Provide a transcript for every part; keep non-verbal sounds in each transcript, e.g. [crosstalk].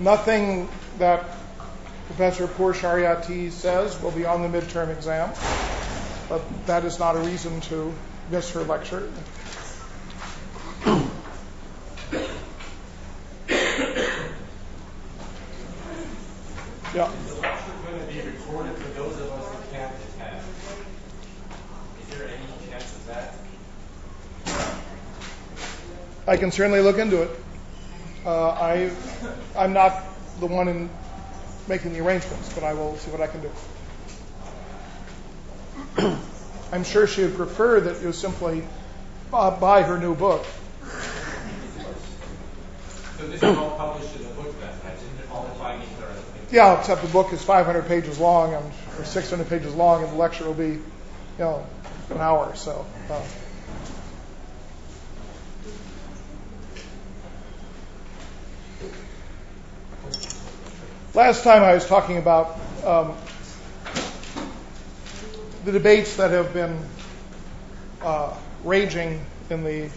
nothing that Professor Pourshariati says will be on the midterm exam, but that is not a reason to miss her lecture. Yeah. Is the lecture going to be recorded for those of us that can't attend? Is there any chance of that? I can certainly look into it. Uh, I, I'm not the one in making the arrangements, but I will see what I can do. [clears throat] I'm sure she would prefer that you simply uh, buy her new book. So this is all published in the book then, right? All the findings are. Yeah, except the book is 500 pages long and or 600 pages long, and the lecture will be, you know, an hour. Or so. Last time I was talking about um, the debates that have been uh, raging in the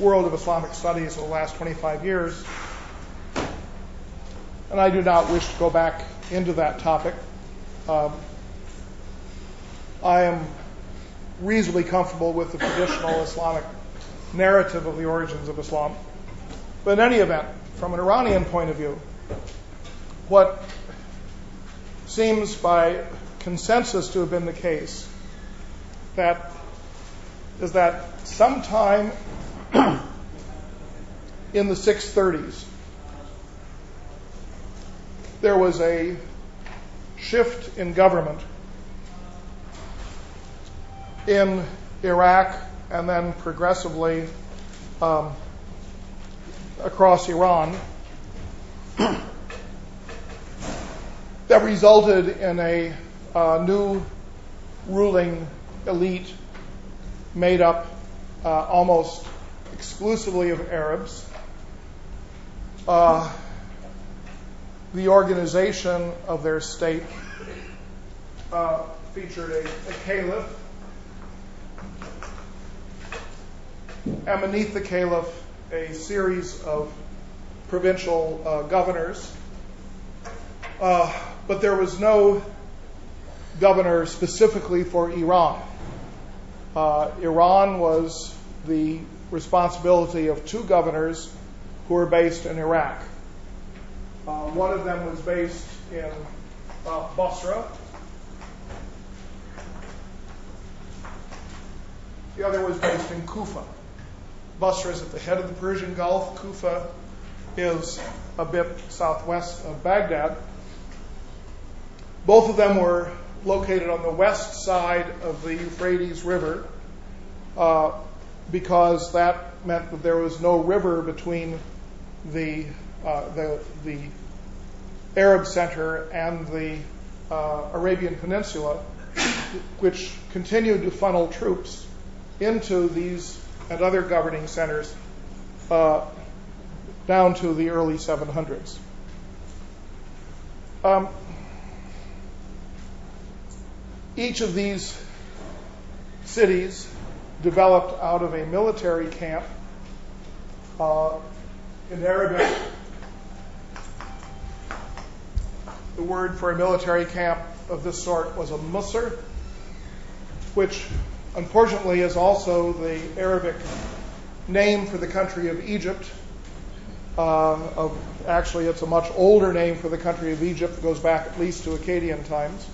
world of Islamic studies over the last 25 years. And I do not wish to go back into that topic. Um, I am reasonably comfortable with the traditional Islamic narrative of the origins of Islam. But in any event, from an Iranian point of view, what seems by consensus to have been the case that is that sometime in the 630s there was a shift in government in Iraq and then progressively um, across Iran that resulted in a uh, new ruling elite made up uh, almost exclusively of Arabs. Uh, the organization of their state uh, featured a, a caliph, and beneath the caliph, a series of provincial uh, governors. Uh, but there was no governor specifically for Iran. Uh, Iran was the responsibility of two governors who were based in Iraq. Uh, one of them was based in uh, Basra. The other was based in Kufa. Basra is at the head of the Persian Gulf. Kufa is a bit southwest of Baghdad. Both of them were located on the west side of the Euphrates River uh, because that meant that there was no river between the, uh, Arab center and the uh, Arabian Peninsula, which continued to funnel troops into these and other governing centers down to the early 700s. Each of these cities developed out of a military camp. Uh, in Arabic, the word for a military camp of this sort was a misr, which unfortunately is also the Arabic name for the country of Egypt. Uh, of, actually, it's a much older name for the country of Egypt. It goes back at least to Akkadian times.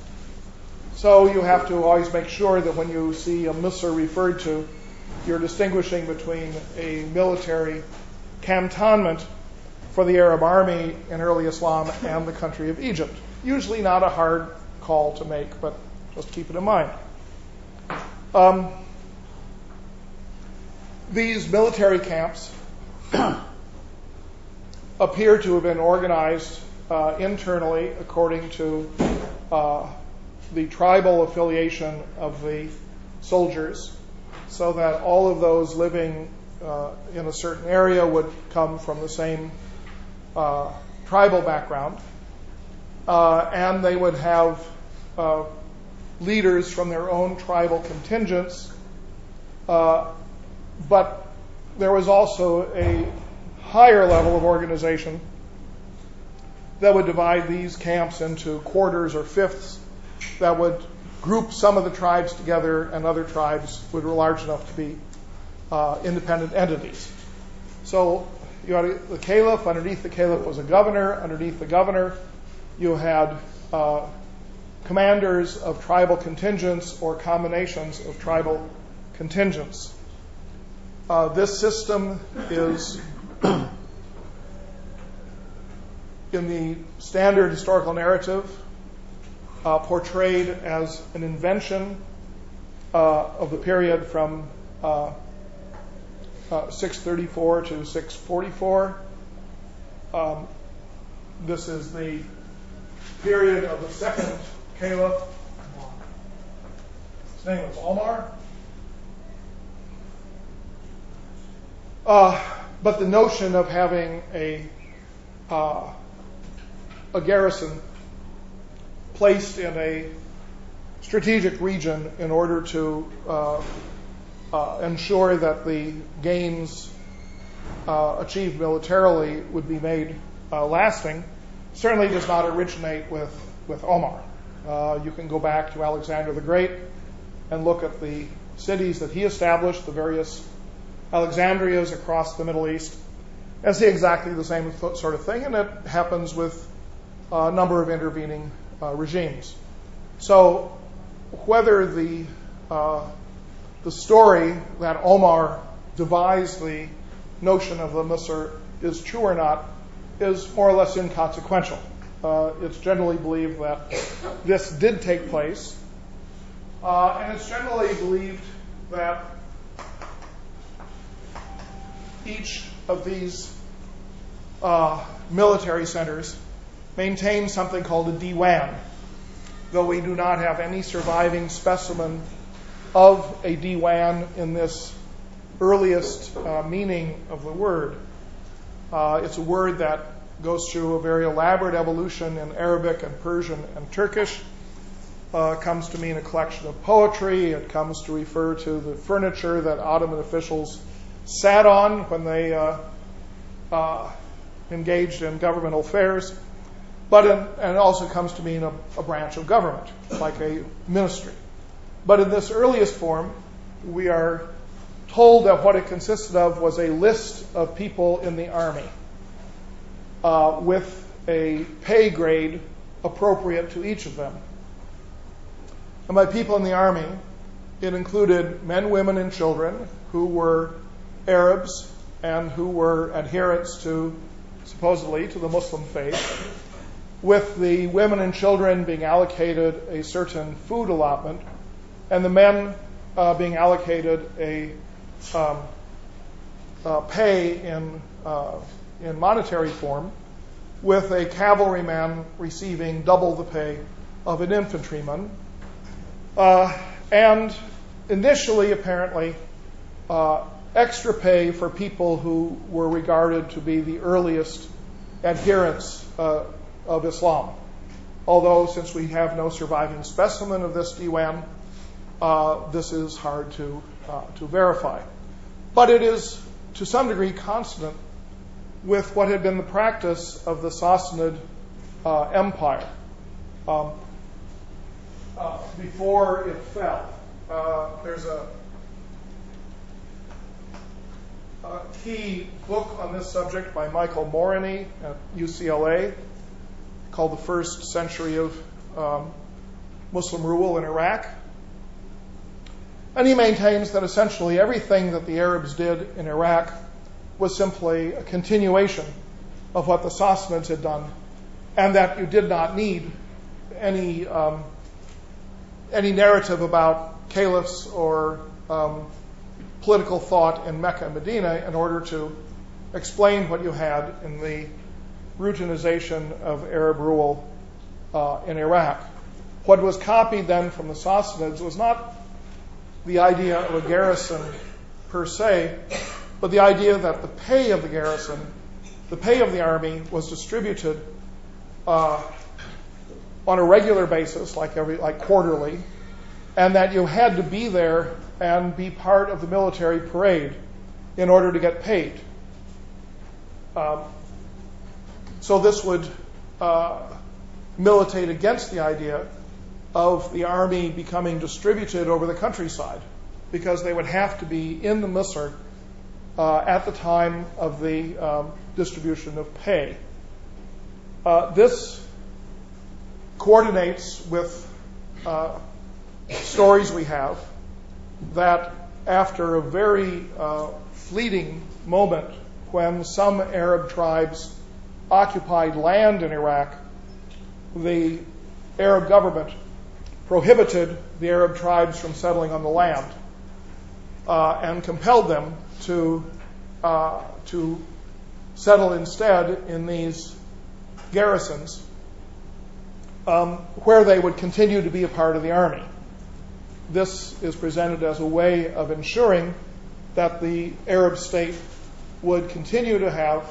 So you have to always make sure that when you see a Misr referred to, you're distinguishing between a military cantonment for the Arab army in early Islam and the country of Egypt. Usually not a hard call to make, but just keep it in mind. Um, these military camps [clears throat] appear to have been organized uh, internally according to uh, the tribal affiliation of the soldiers so that all of those living uh, in a certain area would come from the same uh, tribal background. Uh, and they would have uh, leaders from their own tribal contingents. Uh, but there was also a higher level of organization that would divide these camps into quarters or fifths that would group some of the tribes together, and other tribes would were large enough to be uh, independent entities. So you had the caliph. Underneath the caliph was a governor. Underneath the governor, you had uh, commanders of tribal contingents or combinations of tribal contingents. Uh, this system is [clears throat] in the standard historical narrative portrayed as an invention uh, of the period from uh, uh 634 to 644. Um, this is the period of the second caliph. His name was Omar. Uh, but the notion of having a uh, a garrison placed in a strategic region in order to uh, uh, ensure that the gains uh, achieved militarily would be made uh, lasting certainly does not originate with, with Omar. Uh, you can go back to Alexander the Great and look at the cities that he established, the various Alexandrias across the Middle East, and see exactly the same sort of thing. And it happens with a number of intervening regimes. So whether the uh, the story that Omar devised the notion of the Misr is true or not is more or less inconsequential. Uh, it's generally believed that this did take place, uh, and it's generally believed that each of these uh, military centers maintains something called a diwan, though we do not have any surviving specimen of a diwan in this earliest uh, meaning of the word. Uh, it's a word that goes through a very elaborate evolution in Arabic and Persian and Turkish. Uh, comes to mean a collection of poetry. It comes to refer to the furniture that Ottoman officials sat on when they uh, uh, engaged in governmental affairs. But in, and it also comes to mean a, a branch of government, like a ministry. But in this earliest form, we are told that what it consisted of was a list of people in the army uh, with a pay grade appropriate to each of them. And by people in the army, it included men, women, and children who were Arabs and who were adherents to, supposedly, to the Muslim faith, with the women and children being allocated a certain food allotment, and the men uh, being allocated a um, uh, pay in, uh, in monetary form, with a cavalryman receiving double the pay of an infantryman. Uh, and initially, apparently, uh, extra pay for people who were regarded to be the earliest adherents uh, of Islam. Although, since we have no surviving specimen of this diwan, uh, this is hard to, uh, to verify. But it is, to some degree, consonant with what had been the practice of the Sassanid uh, Empire um, uh, before it fell. Uh, there's a a key book on this subject by Michael Morony at UCLA called The First Century of um, Muslim Rule in Iraq. And he maintains that essentially everything that the Arabs did in Iraq was simply a continuation of what the Sassanids had done, and that you did not need any um, any narrative about caliphs or um, political thought in Mecca and Medina in order to explain what you had in the routinization of Arab rule uh, in Iraq. What was copied then from the Sassanids was not the idea of a garrison per se, but the idea that the pay of the garrison, the pay of the army, was distributed uh, on a regular basis, like every like quarterly, and that you had to be there and be part of the military parade in order to get paid. Um, so this would uh, militate against the idea of the army becoming distributed over the countryside because they would have to be in the Misr uh, at the time of the um, distribution of pay. Uh, this coordinates with uh, stories we have that after a very uh, fleeting moment when some Arab tribes occupied land in Iraq, the Arab government prohibited the Arab tribes from settling on the land uh, and compelled them to uh, to settle instead in these garrisons um, where they would continue to be a part of the army. This is presented as a way of ensuring that the Arab state would continue to have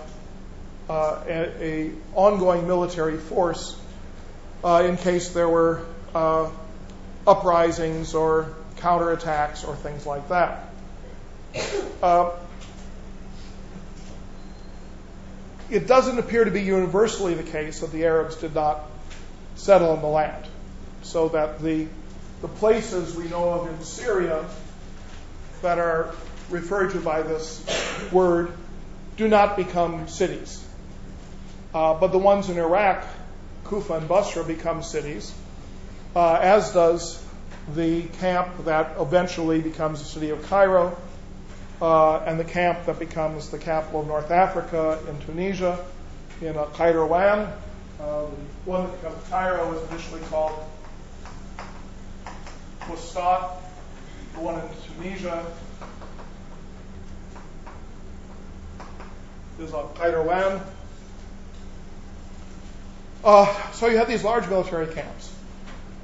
uh, a, a, ongoing military force uh, in case there were uh, uprisings or counterattacks or things like that. It doesn't appear to be universally the case that the Arabs did not settle on the land, so that the the places we know of in Syria that are referred to by this word do not become cities. Uh, but the ones in Iraq, Kufa and Basra, become cities, uh, as does the camp that eventually becomes the city of Cairo, uh, and the camp that becomes the capital of North Africa in Tunisia, in uh. Uh, the one that becomes Cairo was initially called Fustat, the one in Tunisia is uh, Kairouan. Uh, so you had these large military camps.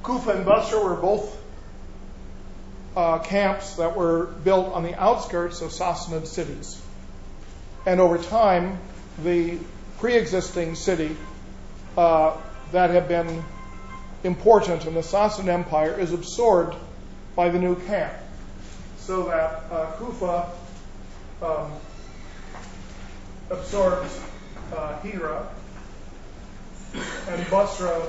Kufa and Basra were both uh, camps that were built on the outskirts of Sassanid cities. And over time, the pre existing city uh, that had been important in the Sassanid Empire is absorbed by the new camp. So that uh, Kufa um, absorbs uh, Hira, and Basra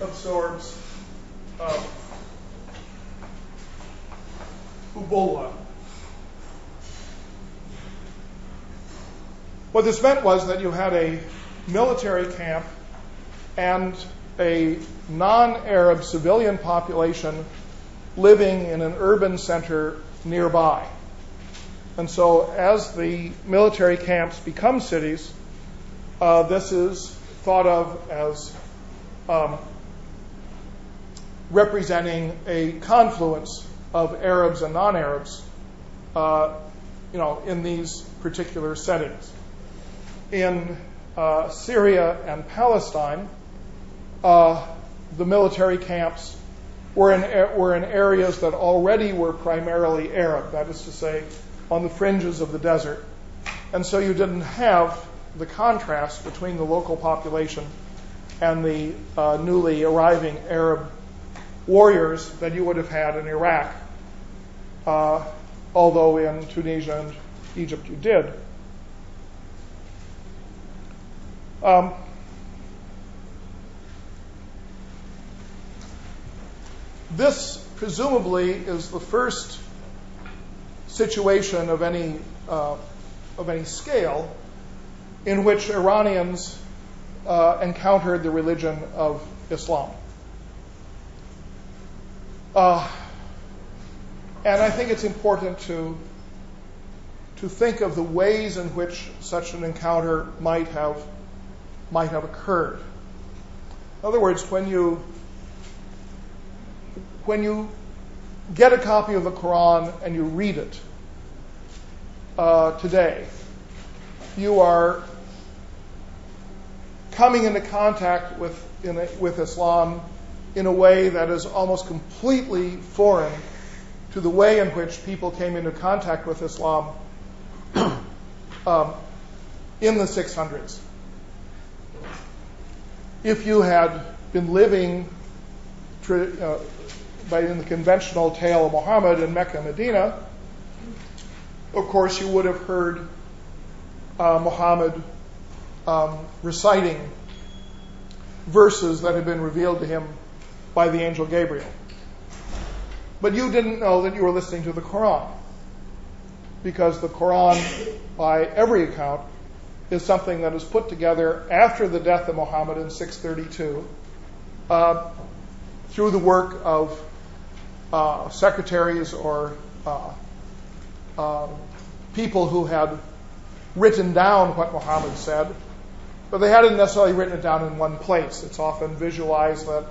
absorbs uh, Ubullah. What this meant was that you had a military camp and a non Arab civilian population living in an urban center nearby. And so, as the military camps become cities, uh, this is thought of as um, representing a confluence of Arabs and non-Arabs, uh, in these particular settings. In uh, Syria and Palestine, uh, the military camps were in, were in areas that already were primarily Arab, that is to say, on the fringes of the desert. And so you didn't have the contrast between the local population and the uh, newly arriving Arab warriors that you would have had in Iraq, uh, although in Tunisia and Egypt you did. Um, This presumably is the first situation of any uh, of any scale in which Iranians uh, encountered the religion of Islam. Uh, and I think it's important to to think of the ways in which such an encounter might have might have occurred. In other words, when you when you get a copy of the Quran and you read it uh, today, you are coming into contact with, a, with Islam in a way that is almost completely foreign to the way in which people came into contact with Islam [clears throat] um, in the 600s. If you had been living uh, by in the conventional tale of Muhammad in Mecca Medina, of course, you would have heard uh, Muhammad um, reciting verses that had been revealed to him by the angel Gabriel. But you didn't know that you were listening to the Quran. Because the Quran, by every account, is something that is put together after the death of Muhammad in 632 uh, through the work of uh, secretaries or uh, uh, people who had written down what Muhammad said, but they hadn't necessarily written it down in one place. It's often visualized that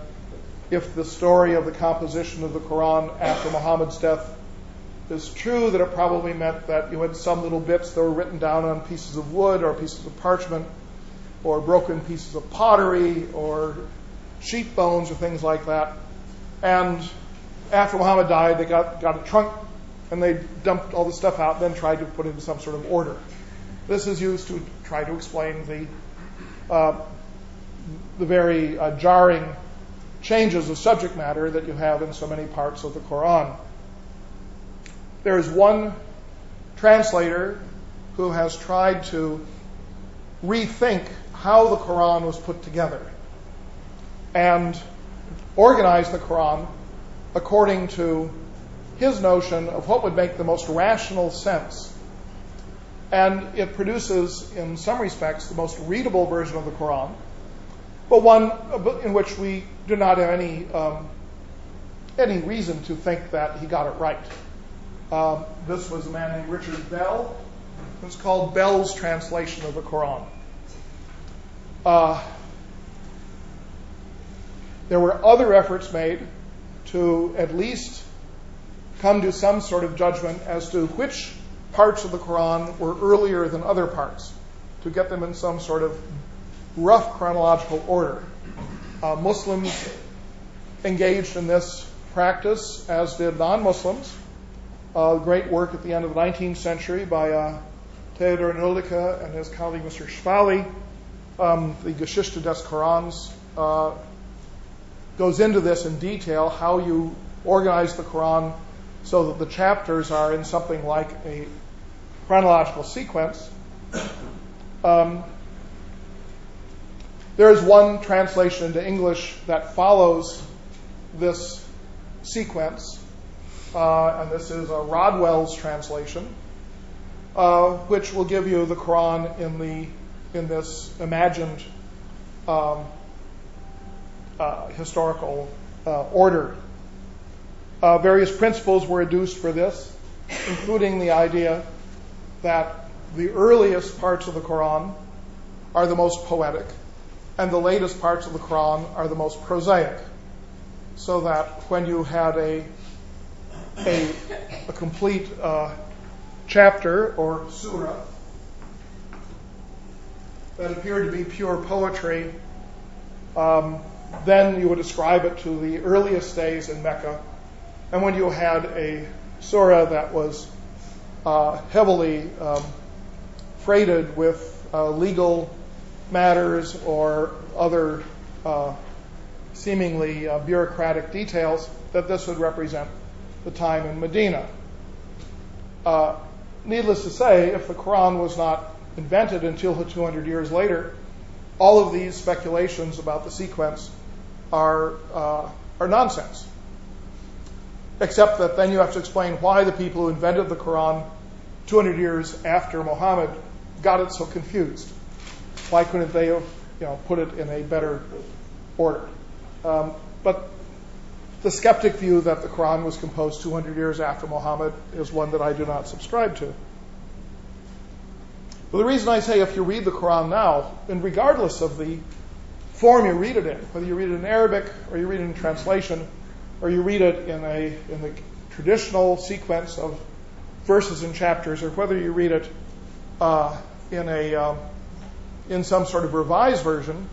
if the story of the composition of the Quran after Muhammad's death is true, that it probably meant that you had some little bits that were written down on pieces of wood or pieces of parchment or broken pieces of pottery or sheep bones or things like that. And after Muhammad died, they got, got a trunk and they dumped all the stuff out, then tried to put it in some sort of order. This is used to try to explain the, the very uh, jarring changes of subject matter that you have in so many parts of the Quran. There is one translator who has tried to rethink how the Quran was put together and organize the Quran according to his notion of what would make the most rational sense. And it produces, in some respects, the most readable version of the Quran, but one in which we do not have any, um, any reason to think that he got it right. Um, this was a man named Richard Bell. It's called Bell's translation of the Quran. Uh, there were other efforts made to at least come to some sort of judgment as to which parts of the Quran were earlier than other parts, to get them in some sort of rough chronological order. Uh, Muslims engaged in this practice, as did non Muslims. Uh, great work at the end of the 19th century by uh, Theodor and his colleague Mr. Schwally, um, the Geschichte des Korans, uh, goes into this in detail how you organize the Quran so that the chapters are in something like a chronological sequence. Um, there is one translation into English that follows this sequence, uh, and this is a Rodwell's translation, uh, which will give you the Quran in the in this imagined um, uh, historical uh, order. Uh, various principles were adduced for this, including the idea that the earliest parts of the Quran are the most poetic, and the latest parts of the Quran are the most prosaic. So that when you had a a, a complete uh, chapter or surah that appeared to be pure poetry, um, then you would ascribe it to the earliest days in Mecca. And when you had a surah that was heavily um, freighted with uh, legal matters or other uh, seemingly uh, bureaucratic details, that this would represent the time in Medina. Uh, needless to say, if the Quran was not invented until 200 years later, all of these speculations about the sequence are, uh, are nonsense. Except that then you have to explain why the people who invented the Quran 200 years after Muhammad got it so confused. Why couldn't they have you know, put it in a better order? Um, but the skeptic view that the Quran was composed 200 years after Muhammad is one that I do not subscribe to. But the reason I say if you read the Quran now, and regardless of the form you read it in, whether you read it in Arabic or you read it in translation, or you read it in a in the traditional sequence of verses and chapters, or whether you read it uh, in a um, in some sort of revised version,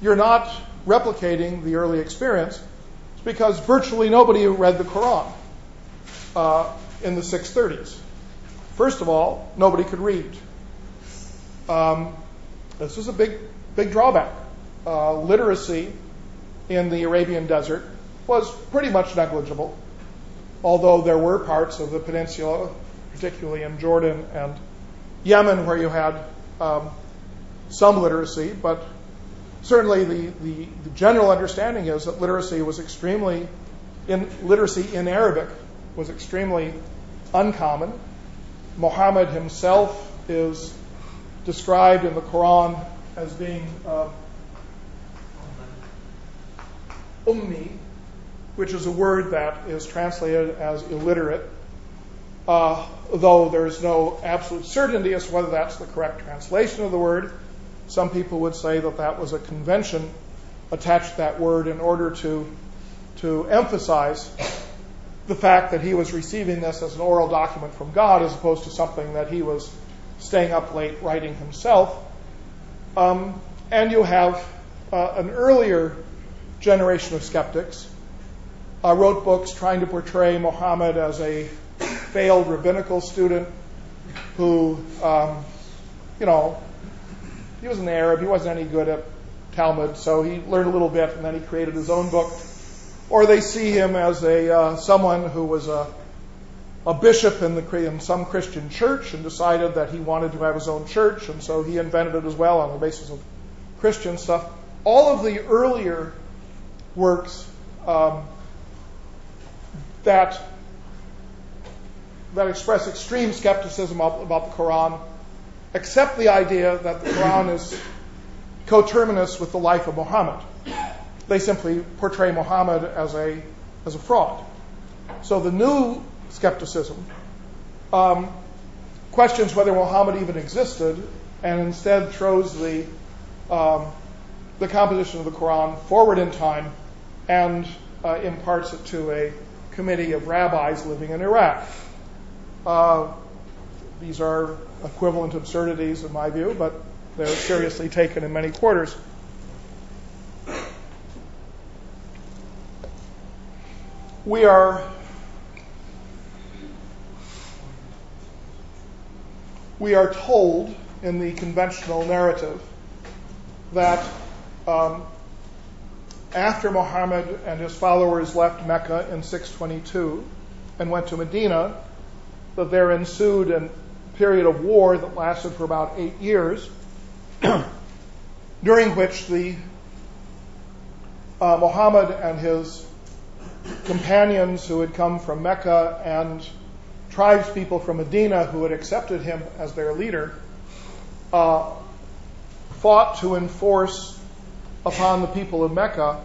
you're not replicating the early experience. It's because virtually nobody read the Quran uh, in the 630s. First of all, nobody could read. Um, this was a big, big drawback uh, literacy in the Arabian desert was pretty much negligible, although there were parts of the peninsula, particularly in Jordan and Yemen, where you had um, some literacy, but certainly the, the, the, general understanding is that literacy was extremely, in, literacy in Arabic was extremely uncommon. Muhammad himself is described in the Quran as being uh, ummi, which is a word that is translated as illiterate, uh, though there's no absolute certainty as to whether that's the correct translation of the word. Some people would say that that was a convention attached to that word in order to, to emphasize the fact that he was receiving this as an oral document from God as opposed to something that he was staying up late writing himself. Um, and you have uh, an earlier generation of skeptics wrote books trying to portray Muhammad as a failed rabbinical student who, um, you know, he was an Arab, he wasn't any good at Talmud, so he learned a little bit and then he created his own book. Or they see him as a uh, someone who was a, a bishop in, the, in some Christian church and decided that he wanted to have his own church, and so he invented it as well on the basis of Christian stuff. All of the earlier works um, that that express extreme skepticism about the Quran accept the idea that the Quran is coterminous with the life of Muhammad. They simply portray Muhammad as a as a fraud. So the new skepticism um, questions whether Muhammad even existed, and instead throws the um, the composition of the Quran forward in time and uh, imparts it to a committee of rabbis living in Iraq. Uh, these are equivalent absurdities in my view, but they're seriously taken in many quarters. We are we are told in the conventional narrative that um, after Muhammad and his followers left Mecca in 622 and went to Medina, that there ensued a period of war that lasted for about eight years, [clears throat] during which the uh, Muhammad and his companions who had come from Mecca and tribespeople from Medina who had accepted him as their leader uh, fought to enforce upon the people of Mecca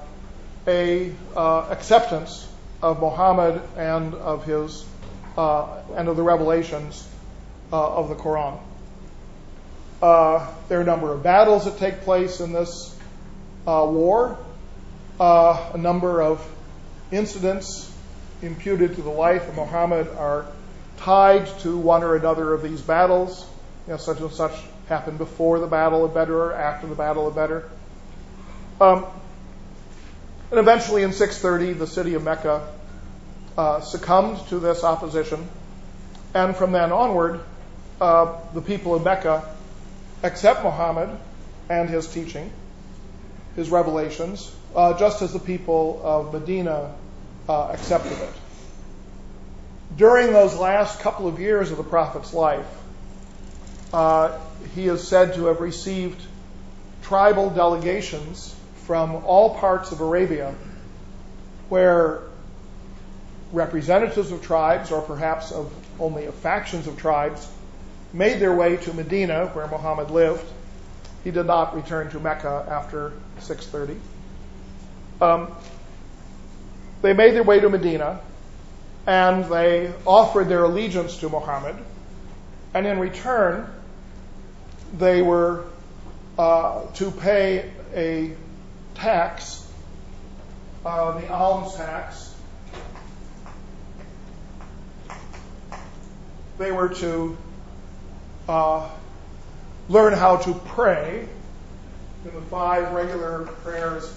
a uh, acceptance of Muhammad and of his uh, and of the revelations uh, of the Quran. Uh, there are a number of battles that take place in this uh, war. Uh, a number of incidents imputed to the life of Muhammad are tied to one or another of these battles. You know, such and such happened before the Battle of Badr or after the Battle of Badr. Um, and eventually in 630, the city of Mecca uh, succumbed to this opposition. And from then onward, uh, the people of Mecca accept Muhammad and his teaching, his revelations, uh, just as the people of Medina uh, accepted it. During those last couple of years of the prophet's life, uh, he is said to have received tribal delegations from all parts of Arabia where representatives of tribes, or perhaps of only of factions of tribes, made their way to Medina, where Muhammad lived. He did not return to Mecca after 630. Um, they made their way to Medina, and they offered their allegiance to Muhammad, and in return, they were uh, to pay a tax, uh, the alms tax, they were to uh, learn how to pray in the five regular prayers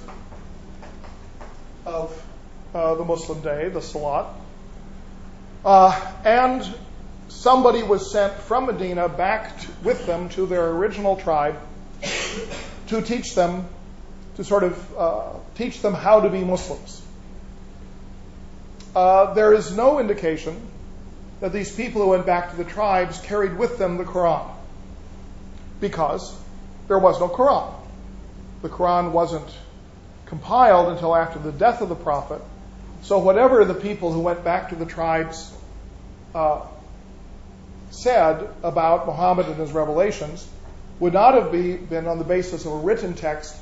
of uh, the Muslim day, the Salat. And somebody was sent from Medina back with them to their original tribe to teach them to sort of uh, teach them how to be Muslims. Uh, there is no indication that these people who went back to the tribes carried with them the Quran because there was no Quran. the Quran wasn't compiled until after the death of the Prophet. So, whatever the people who went back to the tribes uh, said about Muhammad and his revelations would not have be, been on the basis of a written text,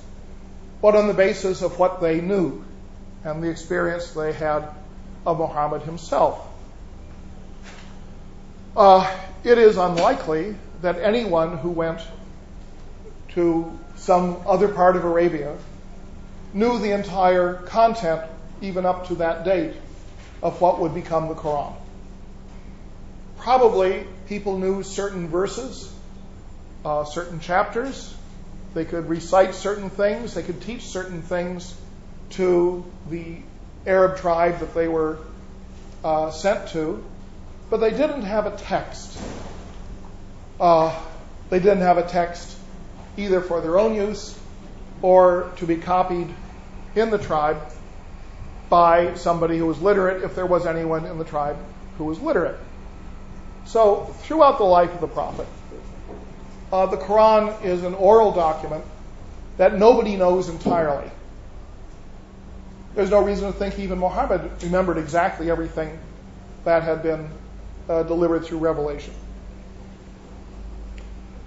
but on the basis of what they knew and the experience they had of Muhammad himself. Uh, it is unlikely that anyone who went to some other part of Arabia knew the entire content, even up to that date, of what would become the Quran. Probably people knew certain verses, uh, certain chapters. They could recite certain things. They could teach certain things to the Arab tribe that they were uh, sent to, but they didn't have a text. Uh, they didn't have a text either for their own use or to be copied in the tribe by somebody who was literate, if there was anyone in the tribe who was literate. So, throughout the life of the Prophet, uh, the Quran is an oral document that nobody knows entirely. There's no reason to think even Muhammad remembered exactly everything that had been uh, delivered through revelation.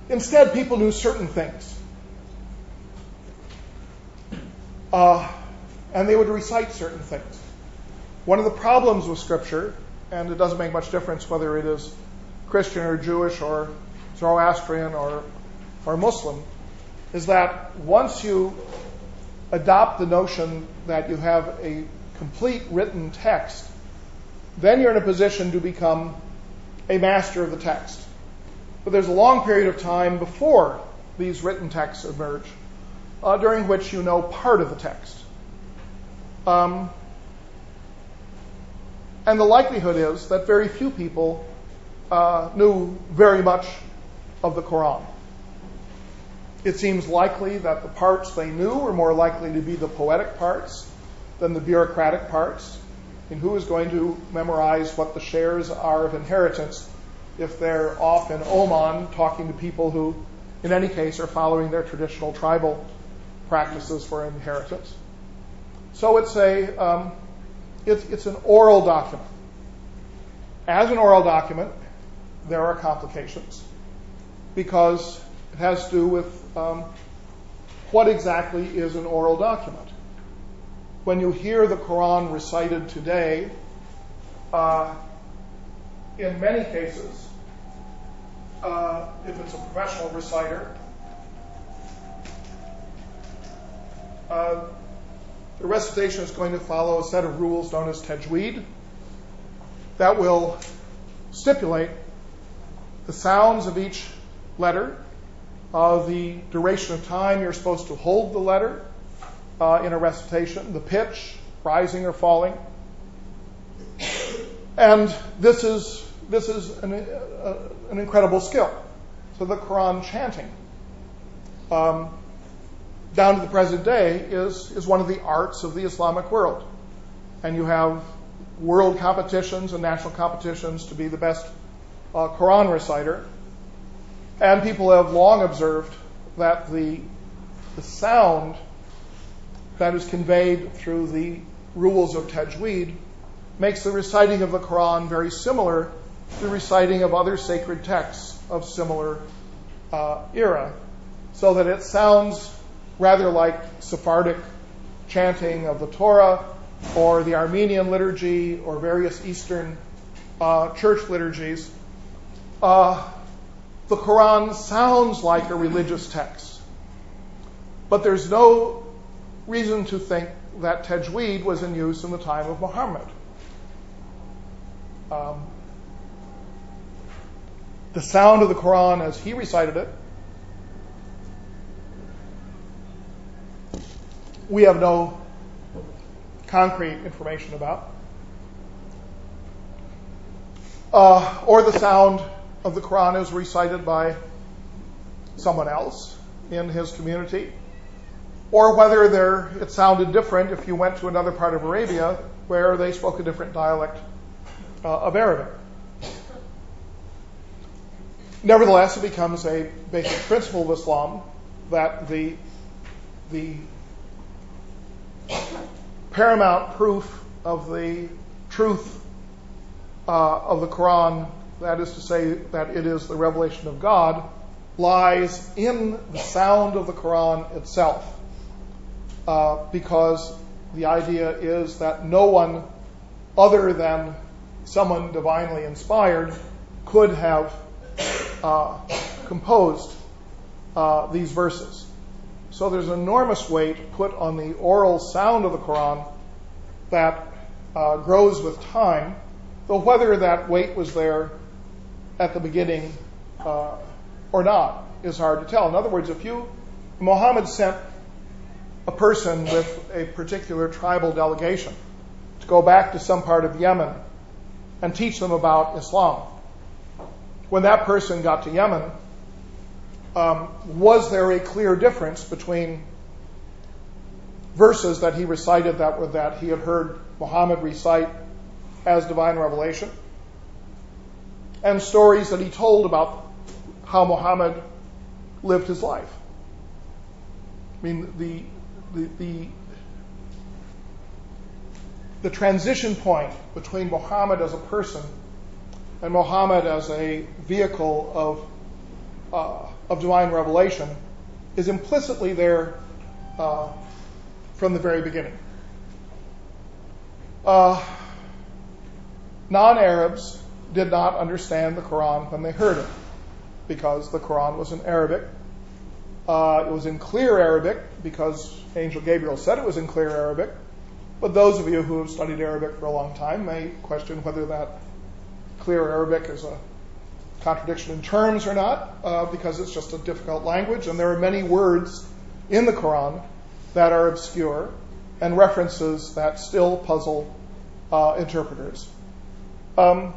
Instead, people knew certain things. Uh, and they would recite certain things. One of the problems with Scripture, and it doesn't make much difference whether it is Christian or Jewish or Zoroastrian or, or Muslim, is that once you adopt the notion that you have a complete written text, then you're in a position to become a master of the text. But there's a long period of time before these written texts emerge, uh, during which you know part of the text. Um, and the likelihood is that very few people uh, knew very much of the Quran. It seems likely that the parts they knew were more likely to be the poetic parts than the bureaucratic parts. And who is going to memorize what the shares are of inheritance if they're off in Oman talking to people who, in any case, are following their traditional tribal practices for inheritance? So it's a um, it's, it's an oral document. As an oral document, there are complications because it has to do with um, what exactly is an oral document. When you hear the Quran recited today, uh, in many cases, uh, if it's a professional reciter, uh, the recitation is going to follow a set of rules known as tajweed that will stipulate the sounds of each letter, uh, the duration of time you're supposed to hold the letter uh, in a recitation, the pitch, rising or falling. And this is, this is an, uh, an incredible skill. So the Quran chanting, um, down to the present day, is, is one of the arts of the Islamic world. And you have world competitions and national competitions to be the best Quran reciter. And people have long observed that the, the sound that is conveyed through the rules of tajweed makes the reciting of the Quran very similar to the reciting of other sacred texts of similar uh, era, so that it sounds rather like Sephardic chanting of the Torah or the Armenian liturgy or various Eastern uh, church liturgies. Uh, the Quran sounds like a religious text. But there's no reason to think that tajweed was in use in the time of Muhammad. Um, the sound of the Quran as he recited it, we have no concrete information about. Uh, or the sound of the Quran is recited by someone else in his community, or whether it sounded different if you went to another part of Arabia where they spoke a different dialect uh, of Arabic. Nevertheless, it becomes a basic principle of Islam that the the paramount proof of the truth uh, of the Quran, that is to say, that it is the revelation of God, lies in the sound of the Quran itself. Uh, because the idea is that no one other than someone divinely inspired could have uh, composed uh, these verses. So there's an enormous weight put on the oral sound of the Quran that uh, grows with time, though whether that weight was there at the beginning uh, or not is hard to tell. In other words, if you, Muhammad sent a person with a particular tribal delegation to go back to some part of Yemen and teach them about Islam. When that person got to Yemen, um, was there a clear difference between verses that he recited that were that he had heard Muhammad recite as divine revelation and stories that he told about how Muhammad lived his life? I mean, the, the, the, the transition point between Muhammad as a person and Muhammad as a vehicle of uh, of divine revelation is implicitly there uh, from the very beginning. Uh, non Arabs did not understand the Quran when they heard it because the Quran was in Arabic. Uh, it was in clear Arabic because Angel Gabriel said it was in clear Arabic. But those of you who have studied Arabic for a long time may question whether that clear Arabic is a contradiction in terms or not, uh, because it's just a difficult language, and there are many words in the Quran that are obscure and references that still puzzle uh, interpreters. Um,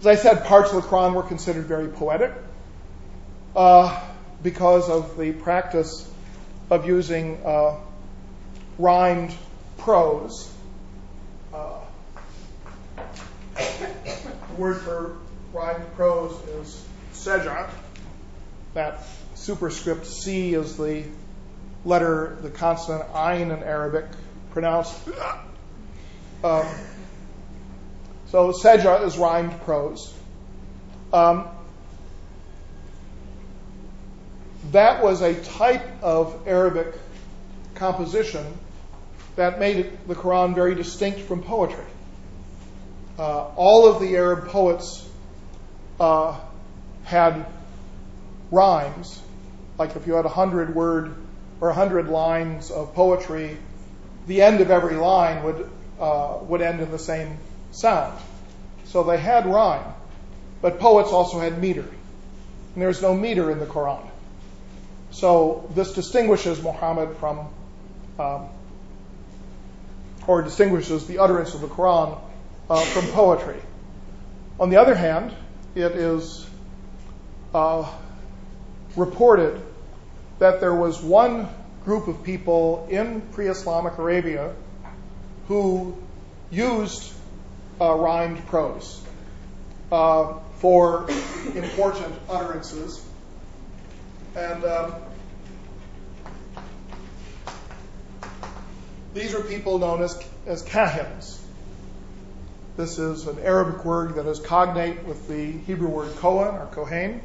as I said, parts of the Quran were considered very poetic uh, because of the practice of using uh, rhymed prose. Uh, the word for rhymed prose is seja. That superscript C is the letter, the consonant ayin in Arabic, pronounced. Um, so seja is rhymed prose. Um, that was a type of Arabic composition that made the Quran very distinct from poetry. Uh, all of the Arab poets uh, had rhymes, like if you had a hundred word or a hundred lines of poetry, the end of every line would uh, would end in the same sound. So they had rhyme, but poets also had meter, and there's no meter in the Quran. So this distinguishes Muhammad from, um, or distinguishes the utterance of the Quran uh, from poetry. On the other hand, it is uh, reported that there was one group of people in pre Islamic Arabia who used rhymed prose uh, for important utterances. And um, these are people known as, as kahins. This is an Arabic word that is cognate with the Hebrew word Kohen or Kohen.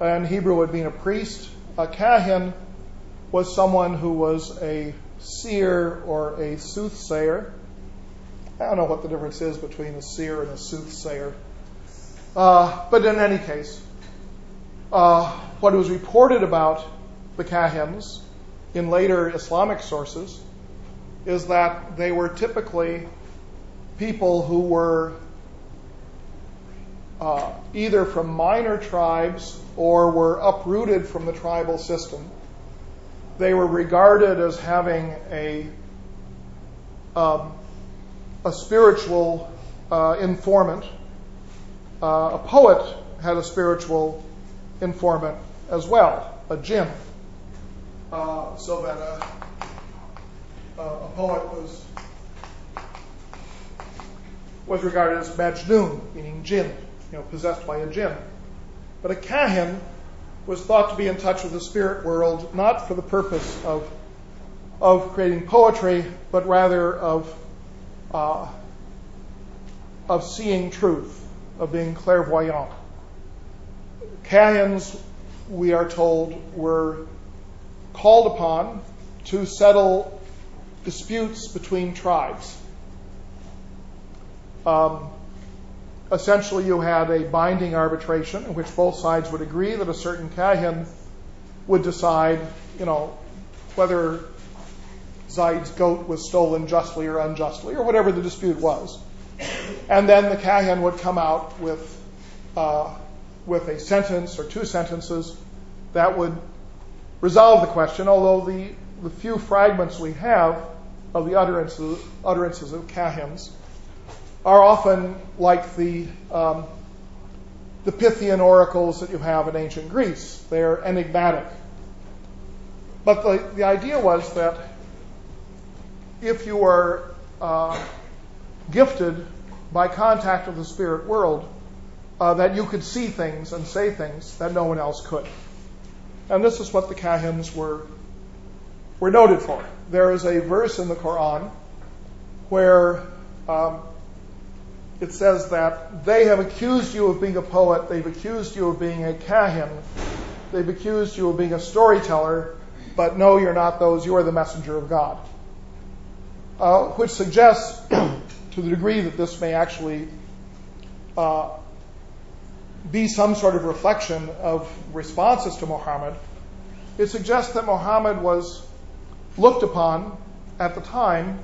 In Hebrew, would mean a priest. A Kahin was someone who was a seer or a soothsayer. I don't know what the difference is between a seer and a soothsayer. Uh, but in any case, uh, what was reported about the Kahins in later Islamic sources is that they were typically people who were uh, either from minor tribes or were uprooted from the tribal system. They were regarded as having a um, a spiritual uh, informant. Uh, a poet had a spiritual informant as well, a jinn. Uh, so that a, a poet was was regarded as majnun, meaning jinn, you know, possessed by a jinn. But a kahin was thought to be in touch with the spirit world, not for the purpose of, of creating poetry, but rather of, uh, of seeing truth, of being clairvoyant. Kahins, we are told, were called upon to settle disputes between tribes. Um, essentially, you had a binding arbitration in which both sides would agree that a certain kahin would decide, you know, whether Zaid's goat was stolen justly or unjustly, or whatever the dispute was. And then the kahin would come out with uh, with a sentence or two sentences that would resolve the question, although the, the few fragments we have of the utterances, utterances of kahins are often like the, um, the Pythian oracles that you have in ancient Greece. They're enigmatic. But the, the idea was that if you are uh, gifted by contact with the spirit world, uh, that you could see things and say things that no one else could. And this is what the kahins were, were noted for. There is a verse in the Quran where um, it says that they have accused you of being a poet, they've accused you of being a kahin, they've accused you of being a storyteller, but no, you're not those, you are the messenger of God. Uh, which suggests, [clears throat] to the degree that this may actually uh, be some sort of reflection of responses to Muhammad, it suggests that Muhammad was looked upon at the time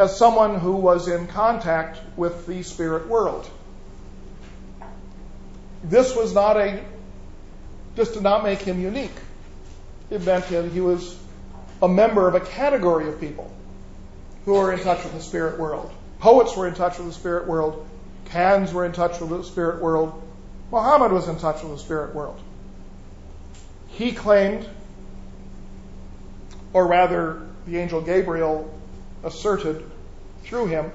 as someone who was in contact with the spirit world. This was not a, this did not make him unique. It meant that he was a member of a category of people who were in touch with the spirit world. Poets were in touch with the spirit world. Kahins were in touch with the spirit world. Muhammad was in touch with the spirit world. He claimed, or rather, the angel Gabriel asserted through him,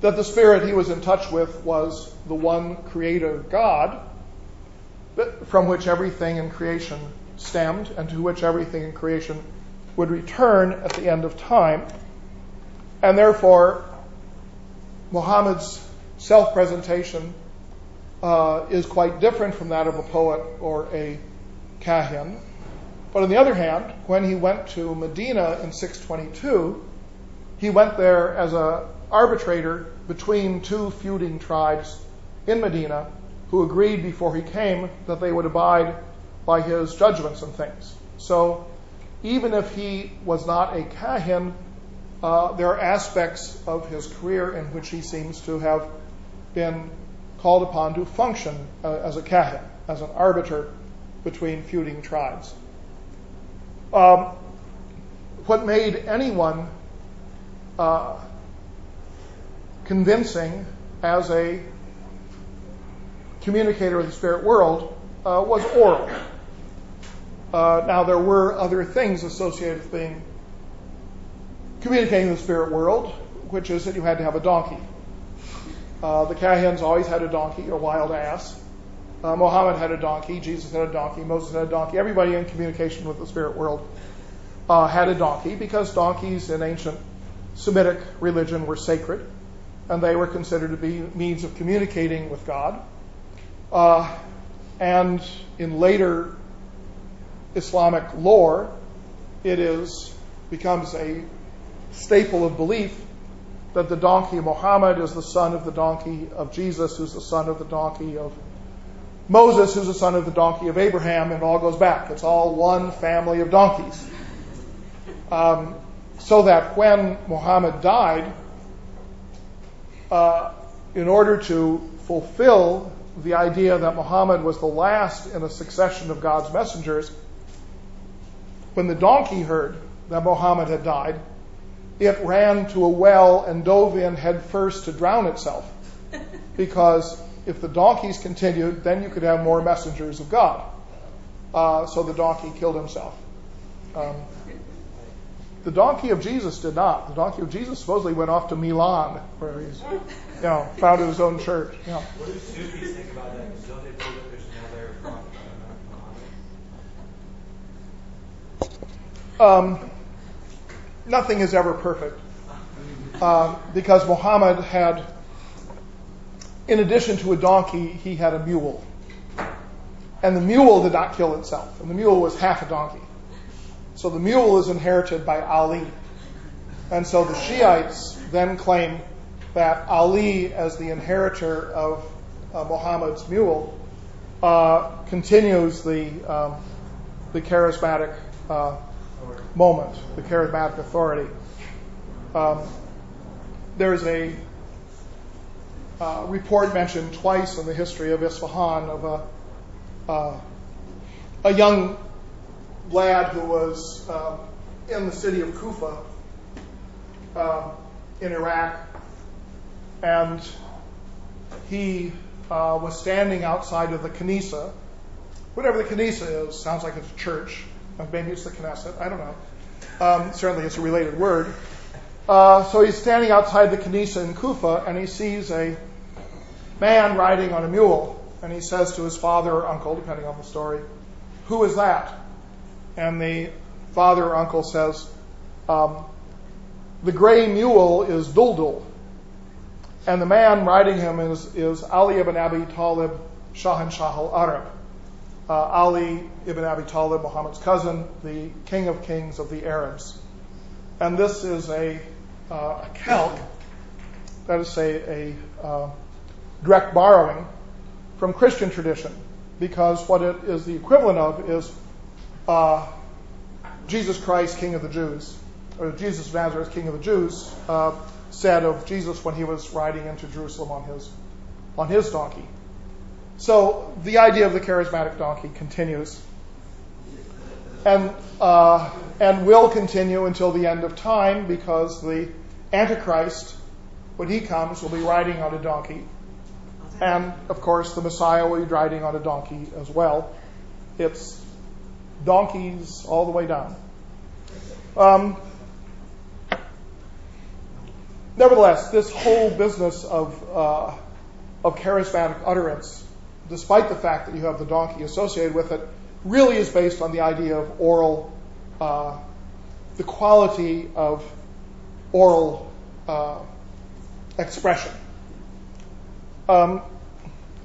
that the spirit he was in touch with was the one creator God from which everything in creation stemmed and to which everything in creation would return at the end of time. And therefore, Muhammad's self presentation uh, is quite different from that of a poet or a kahin. But on the other hand, when he went to Medina in 622, he went there as an arbitrator between two feuding tribes in Medina who agreed before he came that they would abide by his judgments and things. So even if he was not a kahin, uh, there are aspects of his career in which he seems to have been called upon to function uh, as a kahin, as an arbiter between feuding tribes. Um, what made anyone uh, convincing as a communicator of the spirit world uh, was oral. Uh, now, there were other things associated with being communicating the spirit world, which is that you had to have a donkey. Uh, the Kahins always had a donkey, a wild ass. Uh, Muhammad had a donkey. Jesus had a donkey. Moses had a donkey. Everybody in communication with the spirit world uh, had a donkey because donkeys in ancient Semitic religion were sacred and they were considered to be means of communicating with God. Uh, and in later Islamic lore, it is becomes a staple of belief that the donkey of Muhammad is the son of the donkey of Jesus, who's the son of the donkey of Moses, who's the son of the donkey of Abraham, and it all goes back. It's all one family of donkeys. Um, so that when Muhammad died, uh, in order to fulfill the idea that Muhammad was the last in a succession of God's messengers, when the donkey heard that Muhammad had died, it ran to a well and dove in head first to drown itself. [laughs] Because if the donkeys continued, then you could have more messengers of God. Uh, so the donkey killed himself. Um, the donkey of Jesus did not. The donkey of Jesus supposedly went off to Milan, where he's, you know, founded his own church. What do Sufis think about that? Don't they believe that there's another um, nothing is ever perfect. Um, because Muhammad had, in addition to a donkey, he had a mule. And the mule did not kill itself, and the mule was half a donkey. So the mule is inherited by Ali. And so the Shiites then claim that Ali, as the inheritor of uh, Muhammad's mule, uh, continues the, um, the charismatic uh, moment, the charismatic authority. Um, there's a uh, report mentioned twice in the history of Isfahan of a, uh, a young lad who was um, in the city of Kufa uh, in Iraq, and he uh, was standing outside of the Kanisa. Whatever the Kanisa is, sounds like it's a church. Maybe it's the Knesset. I don't know. Um, certainly, it's a related word. Uh, so he's standing outside the Kanisa in Kufa, and he sees a man riding on a mule. And he says to his father or uncle, depending on the story, Who is that? And the father or uncle says, um, The gray mule is Duldul. And the man riding him is, is Ali ibn Abi Talib, Shahanshah al Arab. Uh, Ali ibn Abi Talib, Muhammad's cousin, the king of kings of the Arabs. And this is a, uh, a calque, that is, say, a uh, direct borrowing from Christian tradition, because what it is the equivalent of is uh, Jesus Christ, King of the Jews, or Jesus of Nazareth, King of the Jews, uh, said of Jesus when he was riding into Jerusalem on his on his donkey. So the idea of the charismatic donkey continues, and uh, and will continue until the end of time because the Antichrist, when he comes, will be riding on a donkey, and of course the Messiah will be riding on a donkey as well. It's donkeys all the way down. Um, nevertheless, this whole business of uh, of charismatic utterance despite the fact that you have the donkey associated with it, really is based on the idea of oral, uh, the quality of oral uh, expression. Um,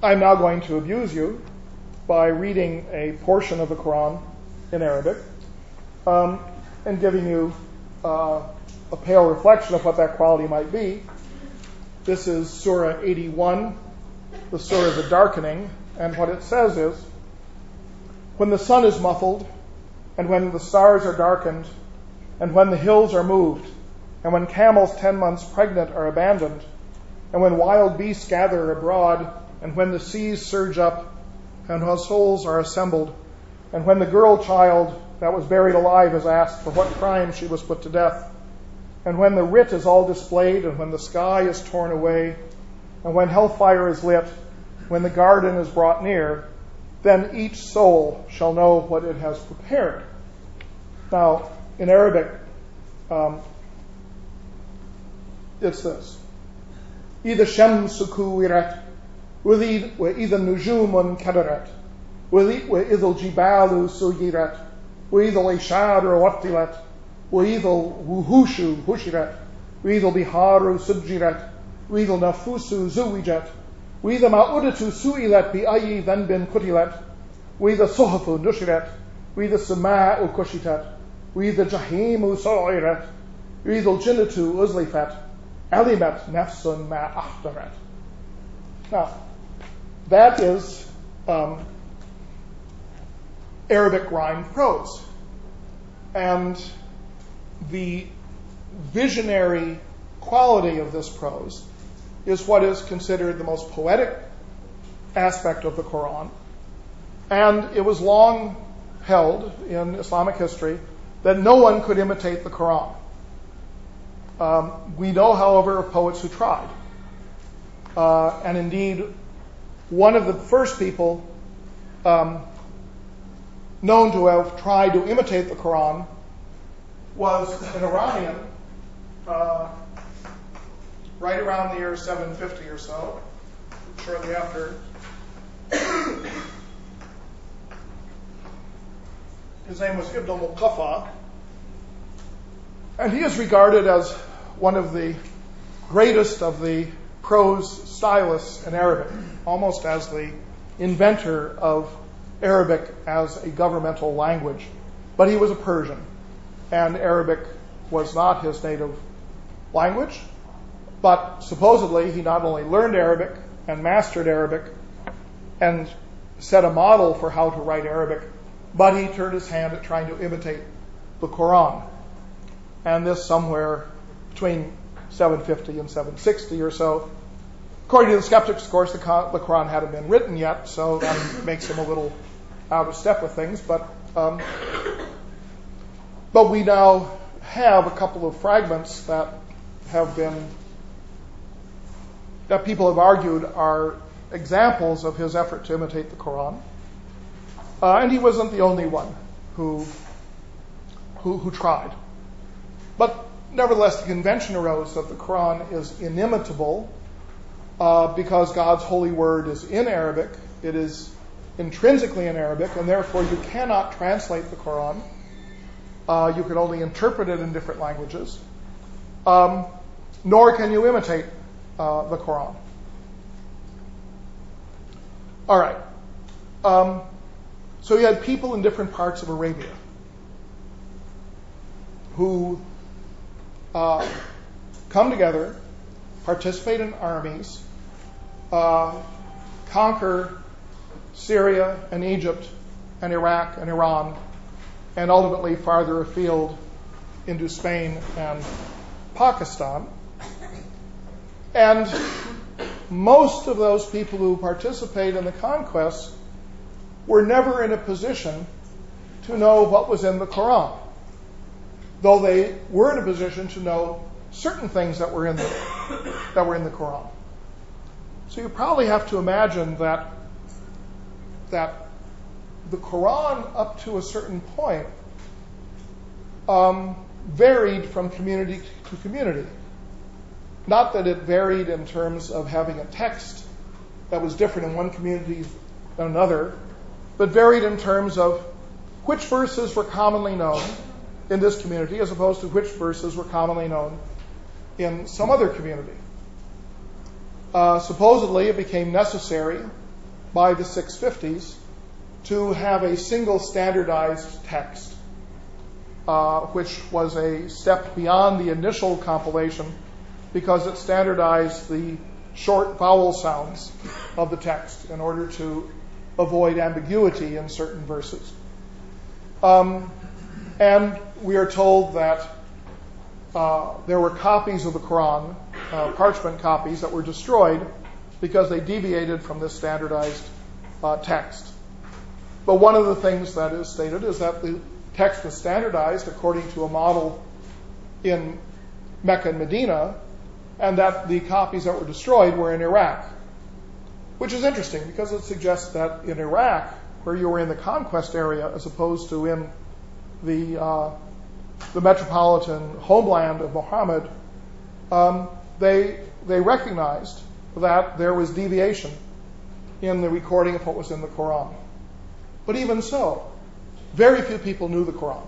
I'm now going to abuse you by reading a portion of the Quran in Arabic um, and giving you uh, a pale reflection of what that quality might be. This is Surah 81 the surah of the darkening, and what it says is when the sun is muffled, and when the stars are darkened, and when the hills are moved, and when camels ten months pregnant are abandoned, and when wild beasts gather abroad, and when the seas surge up, and when souls are assembled, and when the girl child that was buried alive is asked for what crime she was put to death, and when the writ is all displayed, and when the sky is torn away, and when hellfire is lit, when the garden is brought near, then each soul shall know what it has prepared. Now, in Arabic, um, it's this. إذا الشمس كورت وإذا النجوم انكدرت وإذا الجبال سيرت وإذا العشار وطلت وإذا الوحوش هشرت وإذا البحار سجرت وإذا النفوس زوجت وإذا ما أردت سئلت بأي ذنب قتلت وإذا الصحف نشرت وإذا السماء كشطت وإذا الجحيم سعرت وإذا الجنة أزلفت علمت نفس ما أحضرت Now, that is um, Arabic rhymed prose. And the visionary quality of this prose is what is considered the most poetic aspect of the Quran. And it was long held in Islamic history that no one could imitate the Quran. Um, we know, however, of poets who tried. Uh, and indeed, one of the first people um, known to have tried to imitate the Quran was an Iranian uh, right around the year 750 or so, shortly after. His name was Ibn al-Muqaffa, And he is regarded as one of the greatest of the prose stylists in Arabic, almost as the inventor of Arabic as a governmental language. But he was a Persian, and Arabic was not his native language. But supposedly, he not only learned Arabic and mastered Arabic and set a model for how to write Arabic, but he turned his hand at trying to imitate the Quran. And this somewhere between 750 and 760 or so. According to the skeptics, of course, the Quran hadn't been written yet, so that makes him a little out of step with things. But um, but we now have a couple of fragments that have been that people have argued are examples of his effort to imitate the Quran. Uh, and he wasn't the only one who, who, who tried. But nevertheless, the convention arose that the Quran is inimitable uh, because God's holy word is in Arabic. It is intrinsically in Arabic, and therefore you cannot translate the Quran. Uh, you can only interpret it in different languages. Um, nor can you imitate uh, the Quran. All right. Um, so you had people in different parts of Arabia who uh, come together, participate in armies, uh, conquer Syria and Egypt and Iraq and Iran, and ultimately farther afield into Spain and Pakistan. And most of those people who participate in the conquest were never in a position to know what was in the Quran, though they were in a position to know certain things that were in the, that were in the Quran. So you probably have to imagine that that the Quran up to a certain point um, varied from community to community. Not that it varied in terms of having a text that was different in one community than another, but varied in terms of which verses were commonly known in this community as opposed to which verses were commonly known in some other community. Uh, supposedly, it became necessary by the 650s to have a single standardized text, uh, which was a step beyond the initial compilation because it standardized the short vowel sounds of the text in order to avoid ambiguity in certain verses. Um, and we are told that uh, there were copies of the Quran, uh, parchment copies, that were destroyed because they deviated from this standardized uh, text. But one of the things that is stated is that the text was standardized according to a model in Mecca and Medina and that the copies that were destroyed were in Iraq. Which is interesting because it suggests that in Iraq, where you were in the conquest area as opposed to in the, uh, the metropolitan homeland of Muhammad, um, they, they recognized that there was deviation in the recording of what was in the Quran. But even so, very few people knew the Quran.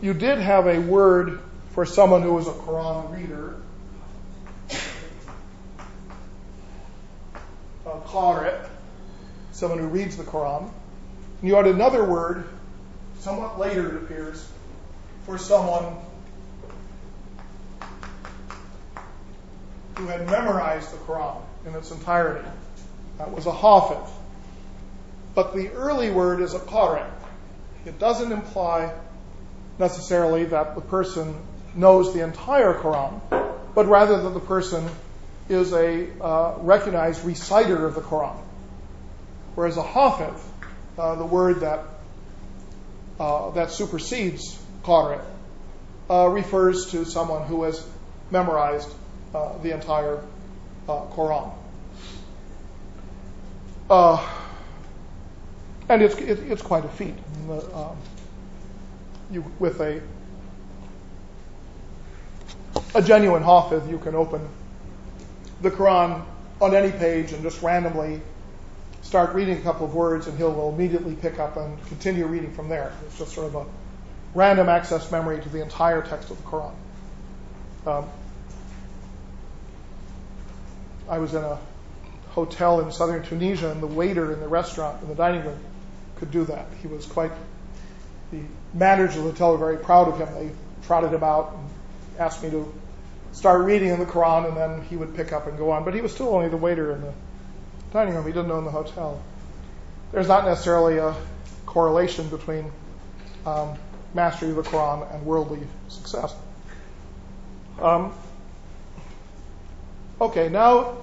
You did have a word for someone who was a Quran reader. A qari, someone who reads the Quran. And you had another word, somewhat later it appears, for someone who had memorized the Quran in its entirety. That was a hafiz. But the early word is a qari. It doesn't imply necessarily that the person knows the entire Quran, but rather that the person is a uh, recognized reciter of the Quran. Whereas a hafiz, uh, the word that uh, that supersedes qari, uh, refers to someone who has memorized uh, the entire uh, Quran. and it's, it, it's quite a feat. Um, you, with a, a genuine hafiz, you can open the Quran on any page and just randomly start reading a couple of words and he'll immediately pick up and continue reading from there. It's just sort of a random access memory to the entire text of the Quran. Um, I was in a hotel in southern Tunisia, and the waiter in the restaurant, in the dining room, could do that. He was quite, the managers of the hotel were very proud of him. They trotted him out and asked me to start reading in the Quran, and then he would pick up and go on. But he was still only the waiter in the dining room. He didn't own the hotel. There's not necessarily a correlation between um, mastery of the Quran and worldly success. Um, okay, now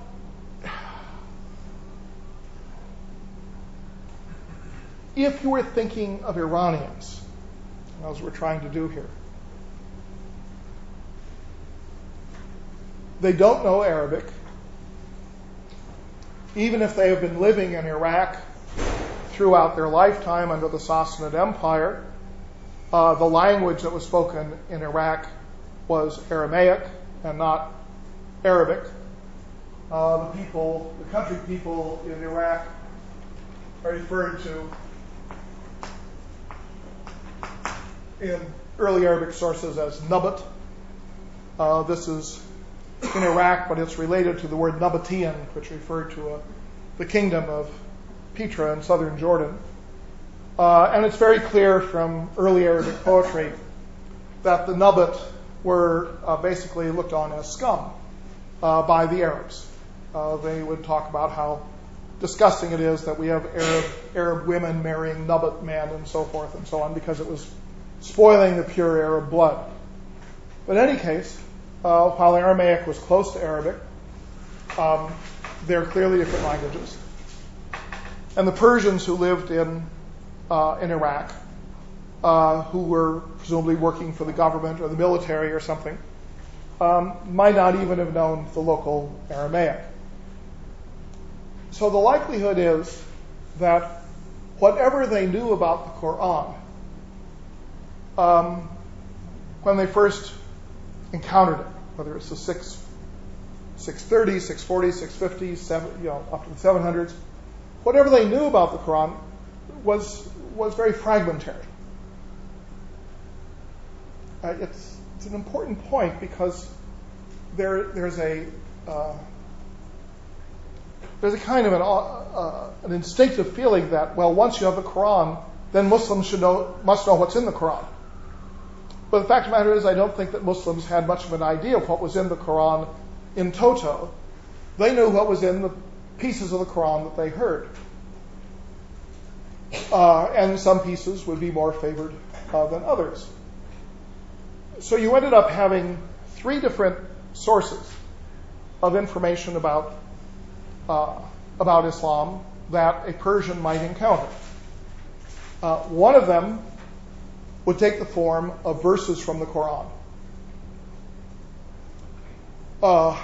if you were thinking of Iranians, as we're trying to do here, they don't know Arabic. Even if they have been living in Iraq throughout their lifetime under the Sassanid Empire, uh, the language that was spoken in Iraq was Aramaic and not Arabic. Uh, the people, the country people in Iraq are referred to in early Arabic sources as Nabat. Uh, this is in Iraq, but it's related to the word Nabatean, which referred to a, uh, the kingdom of Petra in southern Jordan. Uh, and it's very clear from early Arabic poetry that the Nabat were uh, basically looked on as scum uh, by the Arabs. Uh, they would talk about how disgusting it is that we have Arab, Arab women marrying Nabat men and so forth and so on because it was spoiling the pure Arab blood. But in any case, uh, while Aramaic was close to Arabic, um, they're clearly different languages. And the Persians who lived in, uh, in Iraq, uh, who were presumably working for the government or the military or something, um, might not even have known the local Aramaic. So the likelihood is that whatever they knew about the Quran, um, when they first encountered it, whether it's the 6, 630, 640, 650, 7, you know, up to the 700s, whatever they knew about the Quran was, was very fragmentary. Uh, it's, it's an important point because there, there's a uh, there's a kind of an, uh, an instinctive feeling that well once you have the Quran then Muslims should know must know what's in the Quran. But the fact of the matter is, I don't think that Muslims had much of an idea of what was in the Quran in toto. They knew what was in the pieces of the Quran that they heard. Uh, and some pieces would be more favored uh, than others. So you ended up having three different sources of information about, uh, about Islam that a Persian might encounter. Uh, one of them would take the form of verses from the Quran. Uh,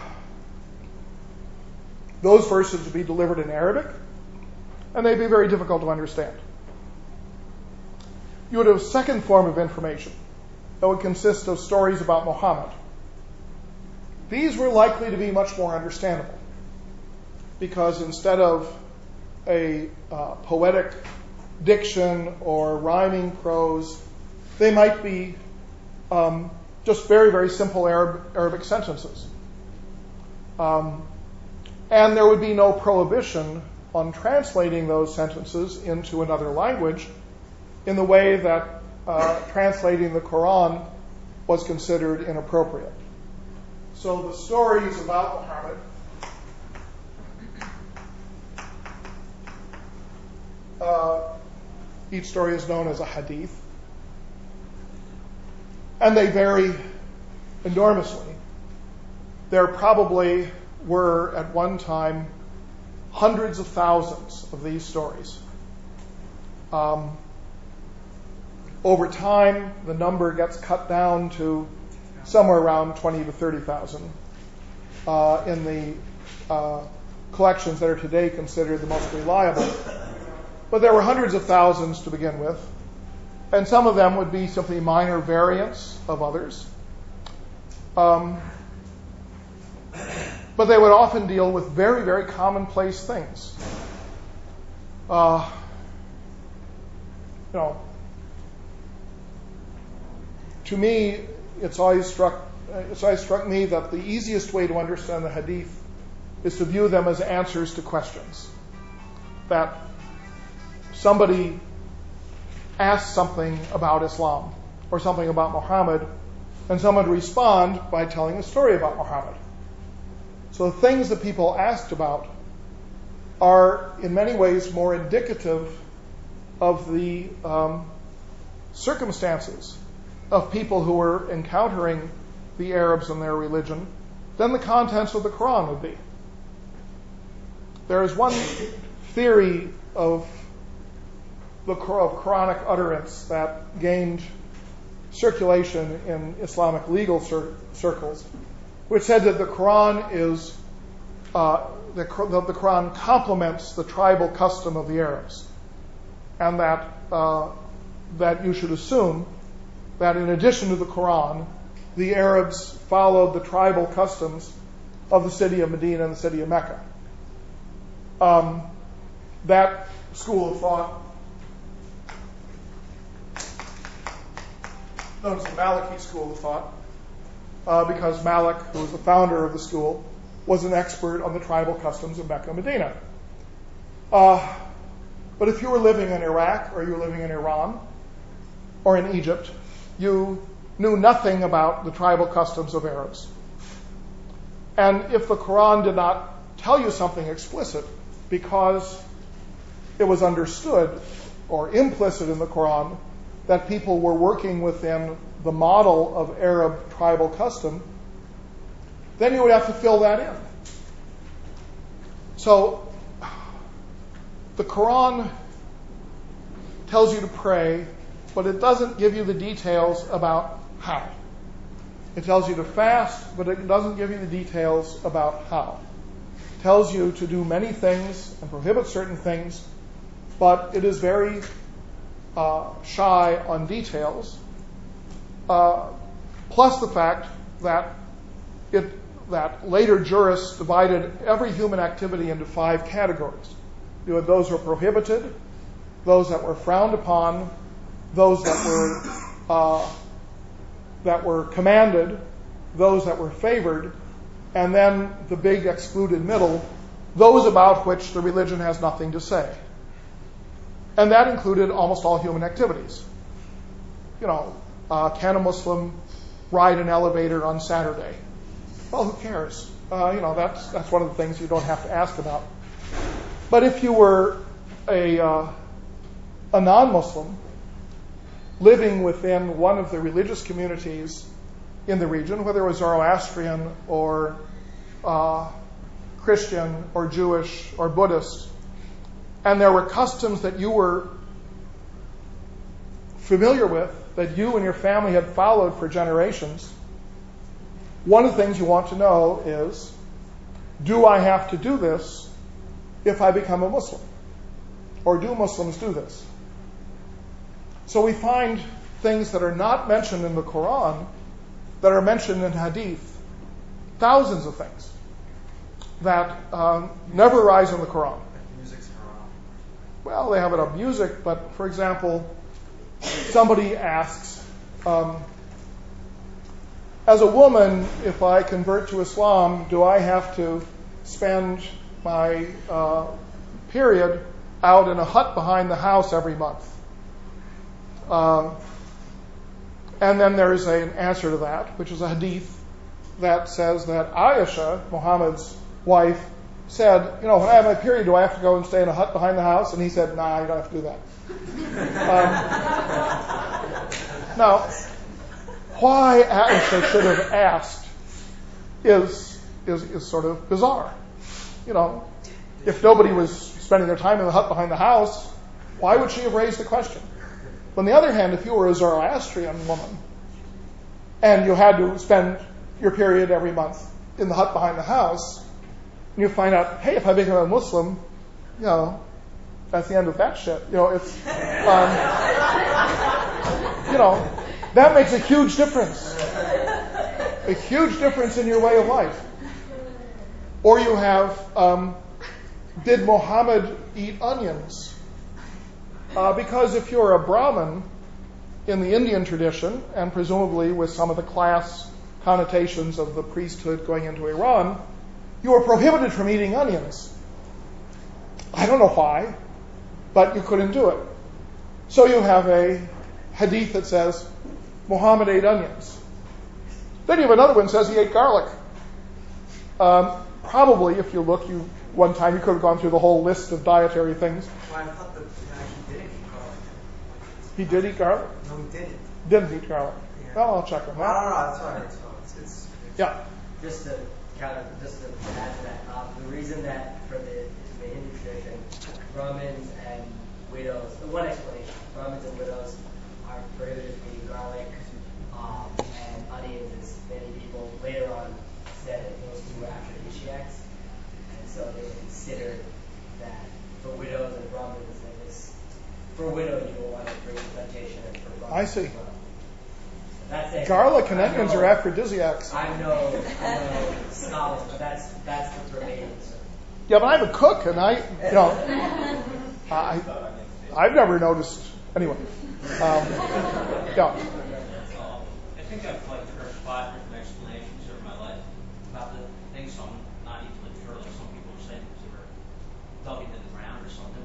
those verses would be delivered in Arabic, and they'd be very difficult to understand. You would have a second form of information that would consist of stories about Muhammad. These were likely to be much more understandable because instead of a uh, poetic diction or rhyming prose, they might be um, just very, very simple Arab, Arabic sentences. Um, and there would be no prohibition on translating those sentences into another language in the way that uh, translating the Quran was considered inappropriate. So the stories about Muhammad uh, each story is known as a hadith and they vary enormously. There probably were at one time hundreds of thousands of these stories. Um, over time, the number gets cut down to somewhere around 20 to 30,000 uh, in the uh, collections that are today considered the most reliable. But there were hundreds of thousands to begin with. And some of them would be simply minor variants of others. Um, but they would often deal with very, very commonplace things. Uh, you know, to me, it's always struck it's always struck me that the easiest way to understand the Hadith is to view them as answers to questions. That somebody asks something about Islam or something about Muhammad, and someone would respond by telling a story about Muhammad. So the things that people asked about are in many ways more indicative of the um, circumstances of people who were encountering the Arabs and their religion than the contents of the Quran would be. There is one theory of the Quranic utterance that gained circulation in Islamic legal cir- circles, which said that the Quran is uh, the, the, Quran complements the tribal custom of the Arabs, and that uh, that you should assume that in addition to the Quran, the Arabs followed the tribal customs of the city of Medina and the city of Mecca. Um, that school of thought, known as the Maliki school of thought, uh, because Malik, who was the founder of the school, was an expert on the tribal customs of Mecca and Medina. Uh, but if you were living in Iraq or you were living in Iran or in Egypt, you knew nothing about the tribal customs of Arabs. And if the Quran did not tell you something explicit because it was understood or implicit in the Quran that people were working within the model of Arab tribal custom, then you would have to fill that in. So the Quran tells you to pray, but it doesn't give you the details about how. It tells you to fast, but it doesn't give you the details about how. It tells you to do many things and prohibit certain things, but it is very shy on details. Uh, plus the fact that later jurists divided every human activity into five categories. Those who were prohibited, those that were frowned upon, those that were uh, that were commanded, those that were favored, and then the big excluded middle, those about which the religion has nothing to say. And that included almost all human activities. You know, uh, can a Muslim ride an elevator on Saturday? Well, who cares? Uh, you know, that's that's one of the things you don't have to ask about. But if you were a uh, a non-Muslim living within one of the religious communities in the region, whether it was Zoroastrian or uh, Christian or Jewish or Buddhist, and there were customs that you were familiar with, that you and your family had followed for generations, one of the things you want to know is do I have to do this if I become a Muslim? Or do Muslims do this? So we find things that are not mentioned in the Quran that are mentioned in Hadith, thousands of things that um, never rise in the Quran. Well, they have it on music, but for example, somebody asks, um, as a woman, if I convert to Islam, do I have to spend my uh, period out in a hut behind the house every month? Um, and then there's a, an answer to that, which is a hadith that says that Aisha, Muhammad's wife, said, You know, when I have my period, do I have to go and stay in a hut behind the house? And he said, Nah, you don't have to do that. um, now, why Aisha should have asked is, is, is sort of bizarre. You know, if nobody was spending their time in the hut behind the house, why would she have raised the question? On the other hand, if you were a Zoroastrian woman and you had to spend your period every month in the hut behind the house, you find out, hey, if I become a Muslim, you know, that's the end of that shit. You know, it's, um, you know, that makes a huge difference. A huge difference in your way of life. Or you have, um, did Muhammad eat onions? Uh, because if you're a Brahmin in the Indian tradition, and presumably with some of the class connotations of the priesthood going into Iran, you were prohibited from eating onions. I don't know why, but you couldn't do it. So you have a hadith that says Muhammad ate onions. Then you have another one that says he ate garlic. Um, probably, if you look, you one time you could have gone through the whole list of dietary things. Well, I thought that he did eat garlic. He did eat garlic. No, he didn't. Didn't eat garlic. Yeah. Well, I'll check on Well, I don't that. know. That's all right. It's, it's, it's, Yeah. Just to counter, just to add to that, um, the reason that for the, the Hindu tradition, Brahmins and widows, the one explanation, Brahmins and widows are prohibited from eating garlic, um, and onions, as many people later on said that those two were aphrodisiacs, and so they considered that for widows and Brahmins, that this, for widow, you don't want to bring plantation, and for Brahmins I see. well. That's it. Garlic and I onions know- are aphrodisiacs. I'm no, I'm no scholar, but that's that's the prevailing. Yeah, but I'm a cook, and I, you know, [laughs] I, I've never noticed. Anyway, um, yeah. I think I've like heard five different explanations over my life about the thing, so I'm not equally sure. Like some people are saying because they were dug into the ground or something,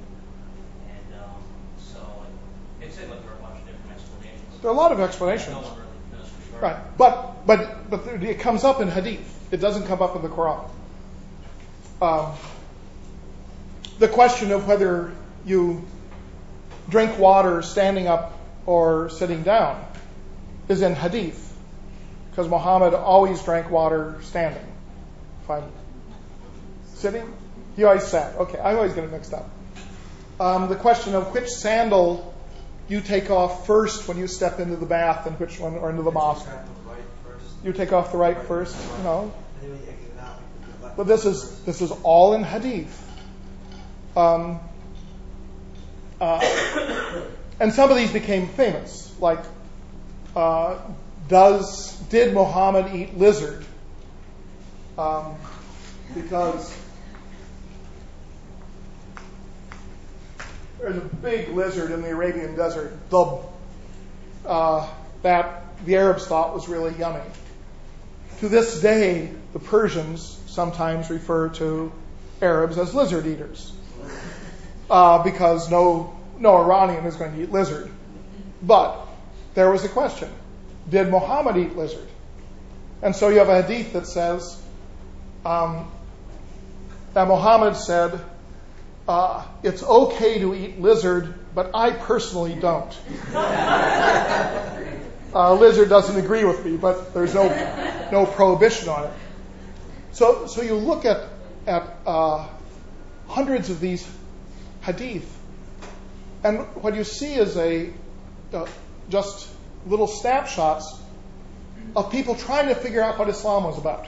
and um, so like, it said like there were a bunch of different explanations. There are a lot of No explanations. Right, but it comes up in Hadith. It doesn't come up in the Quran. Um, the question of whether you drink water standing up or sitting down is in Hadith, because Muhammad always drank water standing. Sitting, he always sat. Okay, I always get it mixed up. Um, the question of which sandal you take off first when you step into the bath and which one, or into the mosque. Right. You take off the right first, you know. And then when you exit out, you put the left But this is this is all in hadith. Um, uh, and some of these became famous, like uh, does did Muhammad eat lizard? Um, because there's a big lizard in the Arabian desert, the uh, that the Arabs thought was really yummy. To this day, the Persians sometimes refer to Arabs as lizard eaters uh, because no, no Iranian is going to eat lizard. But there was a question Did Muhammad eat lizard? And so you have a hadith that says um, that Muhammad said, uh, It's okay to eat lizard, but I personally don't. [laughs] Uh, lizard doesn't agree with me, but there's no no prohibition on it. So so you look at at uh, hundreds of these hadith, and what you see is a uh, just little snapshots of people trying to figure out what Islam was about.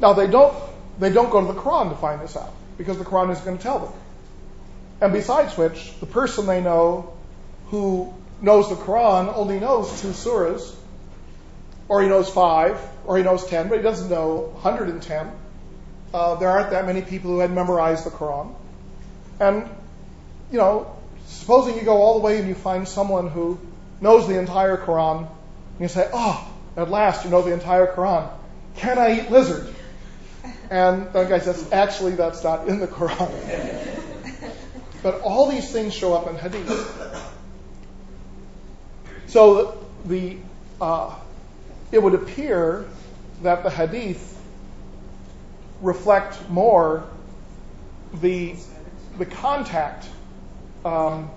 Now they don't they don't go to the Quran to find this out because the Quran is going to tell them. And besides which, the person they know who knows the Quran only knows two surahs, or he knows five, or he knows ten, but he doesn't know 110. Uh, there aren't that many people who had memorized the Quran. And, you know, supposing you go all the way and you find someone who knows the entire Quran, and you say, oh, at last you know the entire Quran. Can I eat lizard? And the guy says, actually, that's not in the Quran. But all these things show up in Hadith. So the uh, it would appear that the Hadith reflect more the the contact um,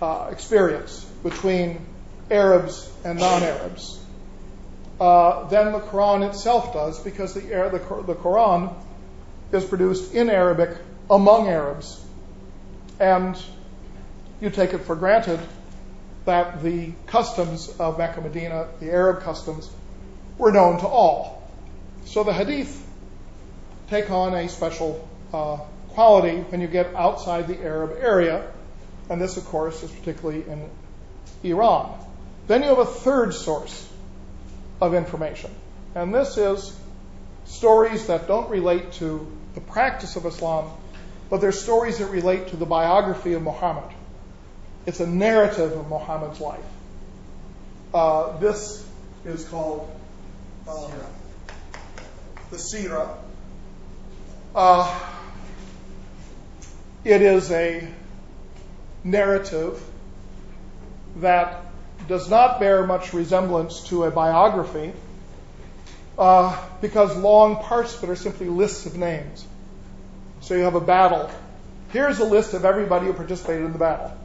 uh, experience between Arabs and non-Arabs uh, than the Quran itself does, because the Quran is produced in Arabic among Arabs, and you take it for granted that the customs of Mecca Medina, the Arab customs, were known to all. So the Hadith take on a special uh, quality when you get outside the Arab area, and this, of course, is particularly in Iran. Then you have a third source of information, and this is stories that don't relate to the practice of Islam, but they're stories that relate to the biography of Muhammad. It's a narrative of Muhammad's life. Uh, this is called uh, the Sira. Uh, it is a narrative that does not bear much resemblance to a biography uh, because long parts of it are simply lists of names. So you have a battle. Here's a list of everybody who participated in the battle.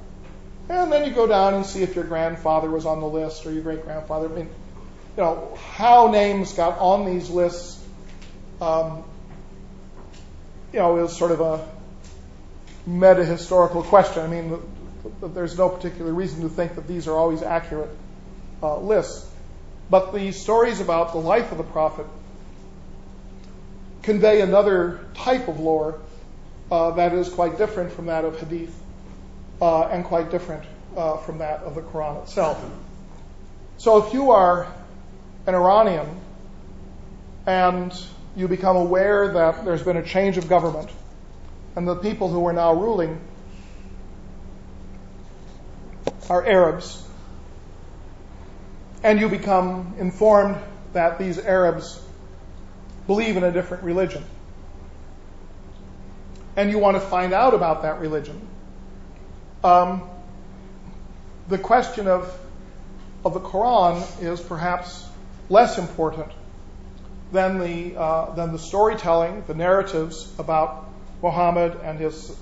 And then you go down and see if your grandfather was on the list or your great grandfather. I mean, you know, how names got on these lists, um, you know, is sort of a meta historical question. I mean, there's no particular reason to think that these are always accurate uh, lists. But the stories about the life of the prophet convey another type of lore uh, that is quite different from that of hadith uh, and quite different uh, from that of the Quran itself. So if you are an Iranian and you become aware that there's been a change of government and the people who are now ruling are Arabs, and you become informed that these Arabs believe in a different religion, and you want to find out about that religion, um, the question of of the Quran is perhaps less important than the uh, than the storytelling, the narratives about Muhammad and his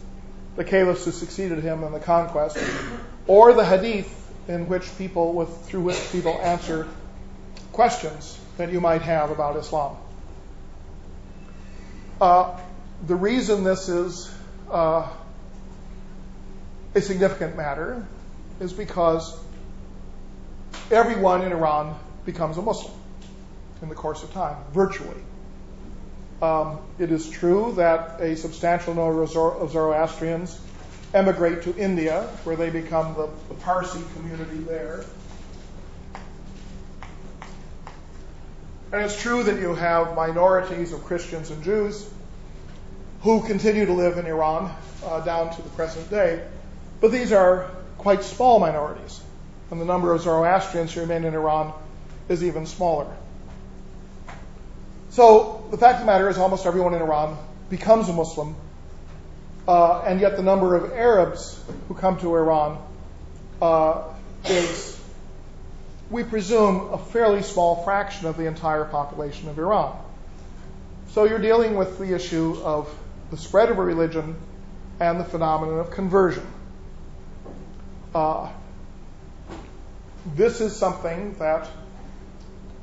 the caliphs who succeeded him in the conquest, or the hadith in which people with through which people answer questions that you might have about Islam. Uh, the reason this is uh, a significant matter is because everyone in Iran becomes a Muslim in the course of time, virtually. Um, it is true that a substantial number of Zoroastrians emigrate to India, where they become the, the Parsi community there. And it's true that you have minorities of Christians and Jews who continue to live in Iran uh, down to the present day, but these are quite small minorities, and the number of Zoroastrians who remain in Iran is even smaller. So the fact of the matter is, almost everyone in Iran becomes a Muslim, uh, and yet the number of Arabs who come to Iran uh, is, we presume, a fairly small fraction of the entire population of Iran. So you're dealing with the issue of the spread of a religion and the phenomenon of conversion. Uh, this is something that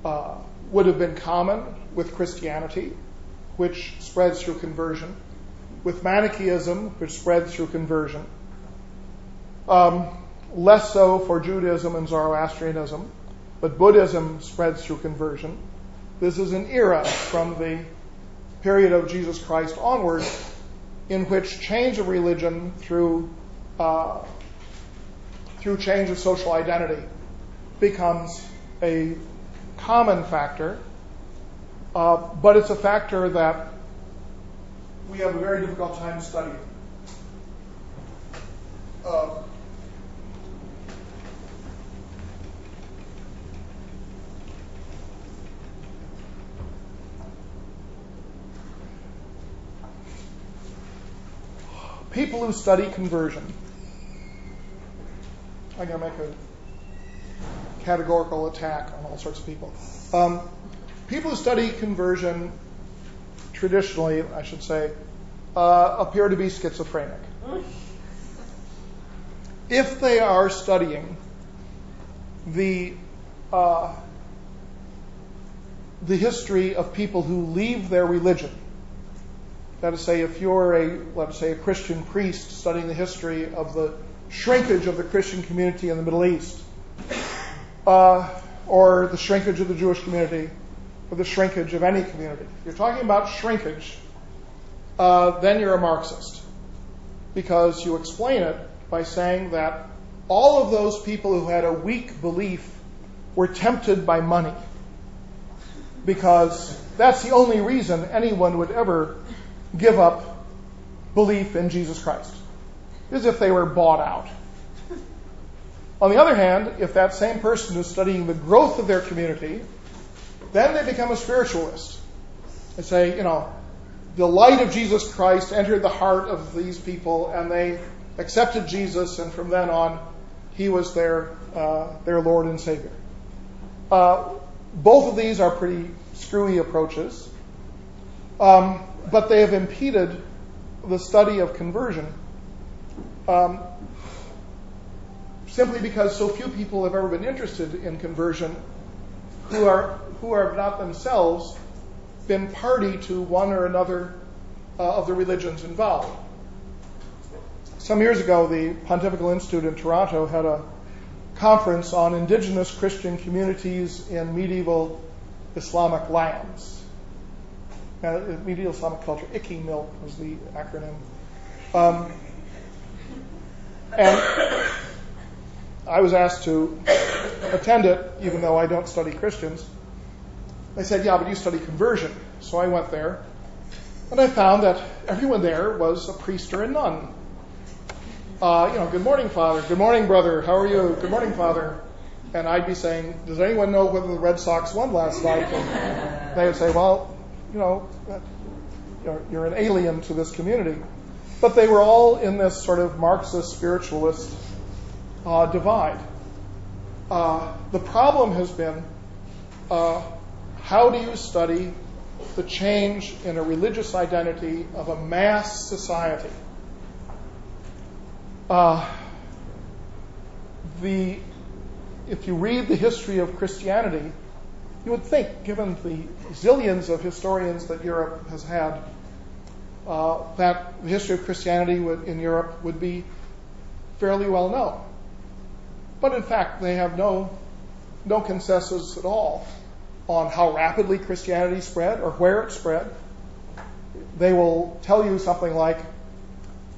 uh, would have been common with Christianity, which spreads through conversion, with Manichaeism, which spreads through conversion, um, less so for Judaism and Zoroastrianism, but Buddhism spreads through conversion. This is an era from the period of Jesus Christ onward in which change of religion through uh, through change of social identity becomes a common factor, uh, but it's a factor that we have a very difficult time studying. Uh, people who study conversion, I'm going to make a categorical attack on all sorts of people. Um, people who study conversion traditionally, I should say, uh, appear to be schizophrenic. If they are studying the uh, the history of people who leave their religion, that is, say, if you're a let's say a Christian priest studying the history of the shrinkage of the Christian community in the Middle East, uh, or the shrinkage of the Jewish community, or the shrinkage of any community. If you're talking about shrinkage, uh, then you're a Marxist because you explain it by saying that all of those people who had a weak belief were tempted by money. because that's the only reason anyone would ever give up belief in Jesus Christ, is if they were bought out. On the other hand, if that same person is studying the growth of their community, then they become a spiritualist. They say, you know, the light of Jesus Christ entered the heart of these people, and they accepted Jesus, and from then on, he was their uh, their Lord and Savior. Uh, both of these are pretty screwy approaches, um, but they have impeded the study of conversion um, simply because so few people have ever been interested in conversion who are who are not themselves been party to one or another uh, of the religions involved. Some years ago, the Pontifical Institute in Toronto had a conference on indigenous Christian communities in medieval Islamic lands. Uh, medieval Islamic culture, ICKY milk was the acronym. Um, and I was asked to attend it, even though I don't study Christians. They said, Yeah, but you study conversion. So I went there, and I found that everyone there was a priest or a nun. Uh, you know, good morning, Father. Good morning, brother. How are you? Good morning, Father. And I'd be saying, Does anyone know whether the Red Sox won last night? And they would say, Well, you know, you're, you're an alien to this community. But they were all in this sort of Marxist spiritualist divide. Uh, the problem has been uh, how do you study the change in a religious identity of a mass society? Uh, if you read the history of Christianity, you would think, given the zillions of historians that Europe has had, uh, that the history of Christianity in Europe would be fairly well known. But in fact, they have no, consensus at all on how rapidly Christianity spread or where it spread. They will tell you something like,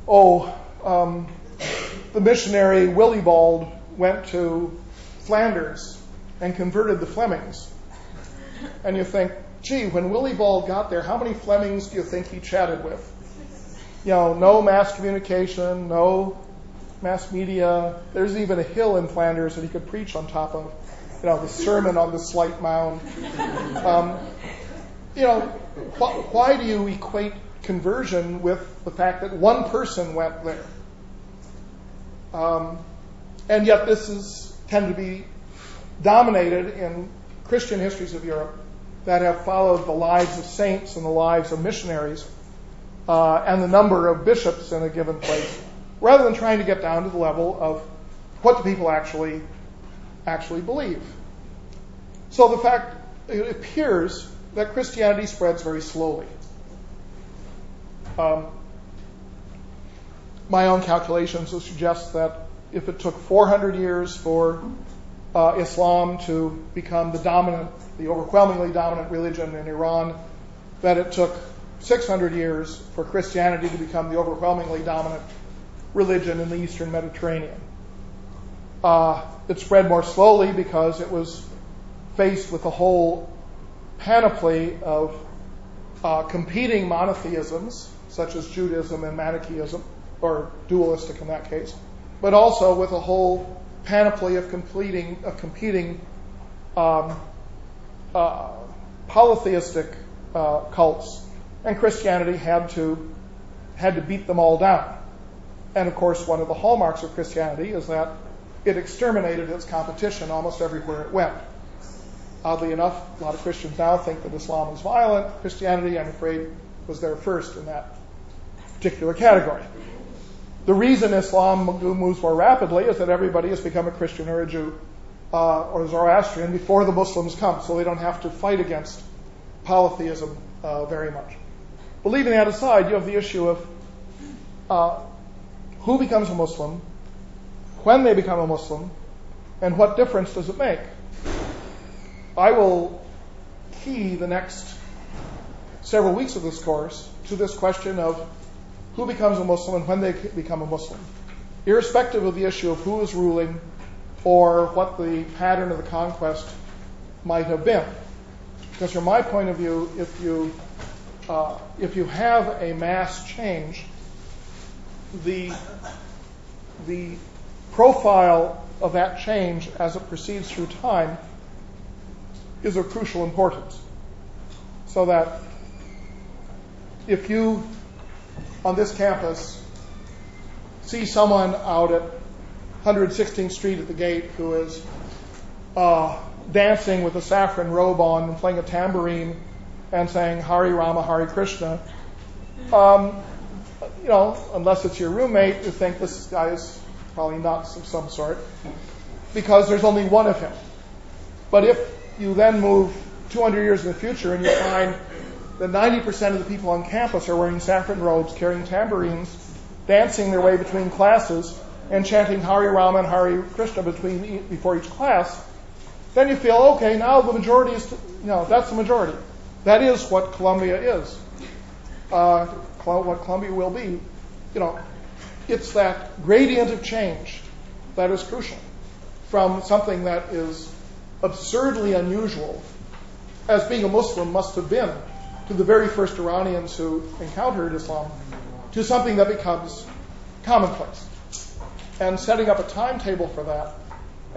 oh, um, the missionary Willibald went to Flanders and converted the Flemings. And you think, gee, when Willibald got there, how many Flemings do you think he chatted with? You know, no mass communication, no mass media. There's even a hill in Flanders that he could preach on top of you know, the Sermon on the Slight Mound. Um, you know, wh- why do you equate conversion with the fact that one person went there? Um, and yet, this is tend to be dominated in Christian histories of Europe that have followed the lives of saints and the lives of missionaries uh, and the number of bishops in a given place, rather than trying to get down to the level of what do people actually actually believe. So the fact, it appears that Christianity spreads very slowly. Um, my own calculations would suggest that if it took 400 years for uh, Islam to become the dominant, the overwhelmingly dominant religion in Iran, that it took 600 years for Christianity to become the overwhelmingly dominant religion in the Eastern Mediterranean. Uh, it spread more slowly because it was faced with a whole panoply of uh, competing monotheisms, such as Judaism and Manichaeism, or dualistic in that case, but also with a whole panoply of, completing, of competing um, uh, polytheistic uh, cults, and Christianity had to had to beat them all down. And of course, one of the hallmarks of Christianity is that it exterminated its competition almost everywhere it went. Oddly enough, a lot of Christians now think that Islam is violent. Christianity, I'm afraid, was there first in that particular category. The reason Islam moves more rapidly is that everybody has become a Christian or a Jew uh, or Zoroastrian before the Muslims come, so they don't have to fight against polytheism uh, very much. But leaving that aside, you have the issue of uh, who becomes a Muslim, when they become a Muslim, and what difference does it make? I will key the next several weeks of this course to this question of who becomes a Muslim and when they become a Muslim, irrespective of the issue of who is ruling or what the pattern of the conquest might have been. Because from my point of view, if you uh, if you have a mass change, the the profile of that change as it proceeds through time is of crucial importance. So that if you on this campus see someone out at 116th Street at the gate who is uh, dancing with a saffron robe on and playing a tambourine and saying Hare Rama, Hare Krishna, um, you know, unless it's your roommate, you think this guy is probably nuts of some sort because there's only one of him. But if you then move 200 years in the future and you find that 90% of the people on campus are wearing saffron robes, carrying tambourines, dancing their way between classes, and chanting Hare Rama and Hare Krishna between before each class, then you feel okay. Now the majority is, you know, that's the majority. That is what Columbia is. Uh, what Columbia will be. You know, it's that gradient of change that is crucial from something that is absurdly unusual, as being a Muslim must have been to the very first Iranians who encountered Islam, to something that becomes commonplace. And setting up a timetable for that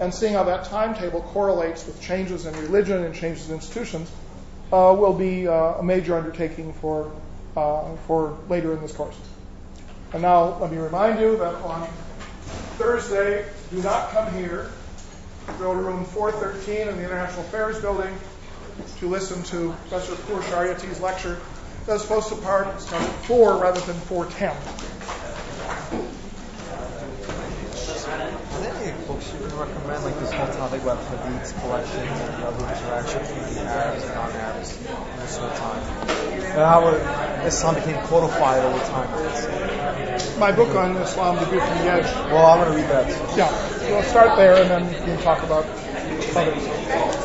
and seeing how that timetable correlates with changes in religion and changes in institutions uh, will be uh, a major undertaking for, uh, for later in this course. And now let me remind you that on Thursday, do not come here. Go to room 413 in the International Affairs Building to listen to Professor Pourshariati's lecture. That's supposed to start at 4 rather than 410. Are there any books you can recommend, like this whole topic about Hadith's collections and the other interaction between Arabs and non-Arabs most of the time? And how Islam became codified over time. My book on Islam, The View from the Edge. Well, I'm going to read that. Yeah, we'll start there and then we can talk about others.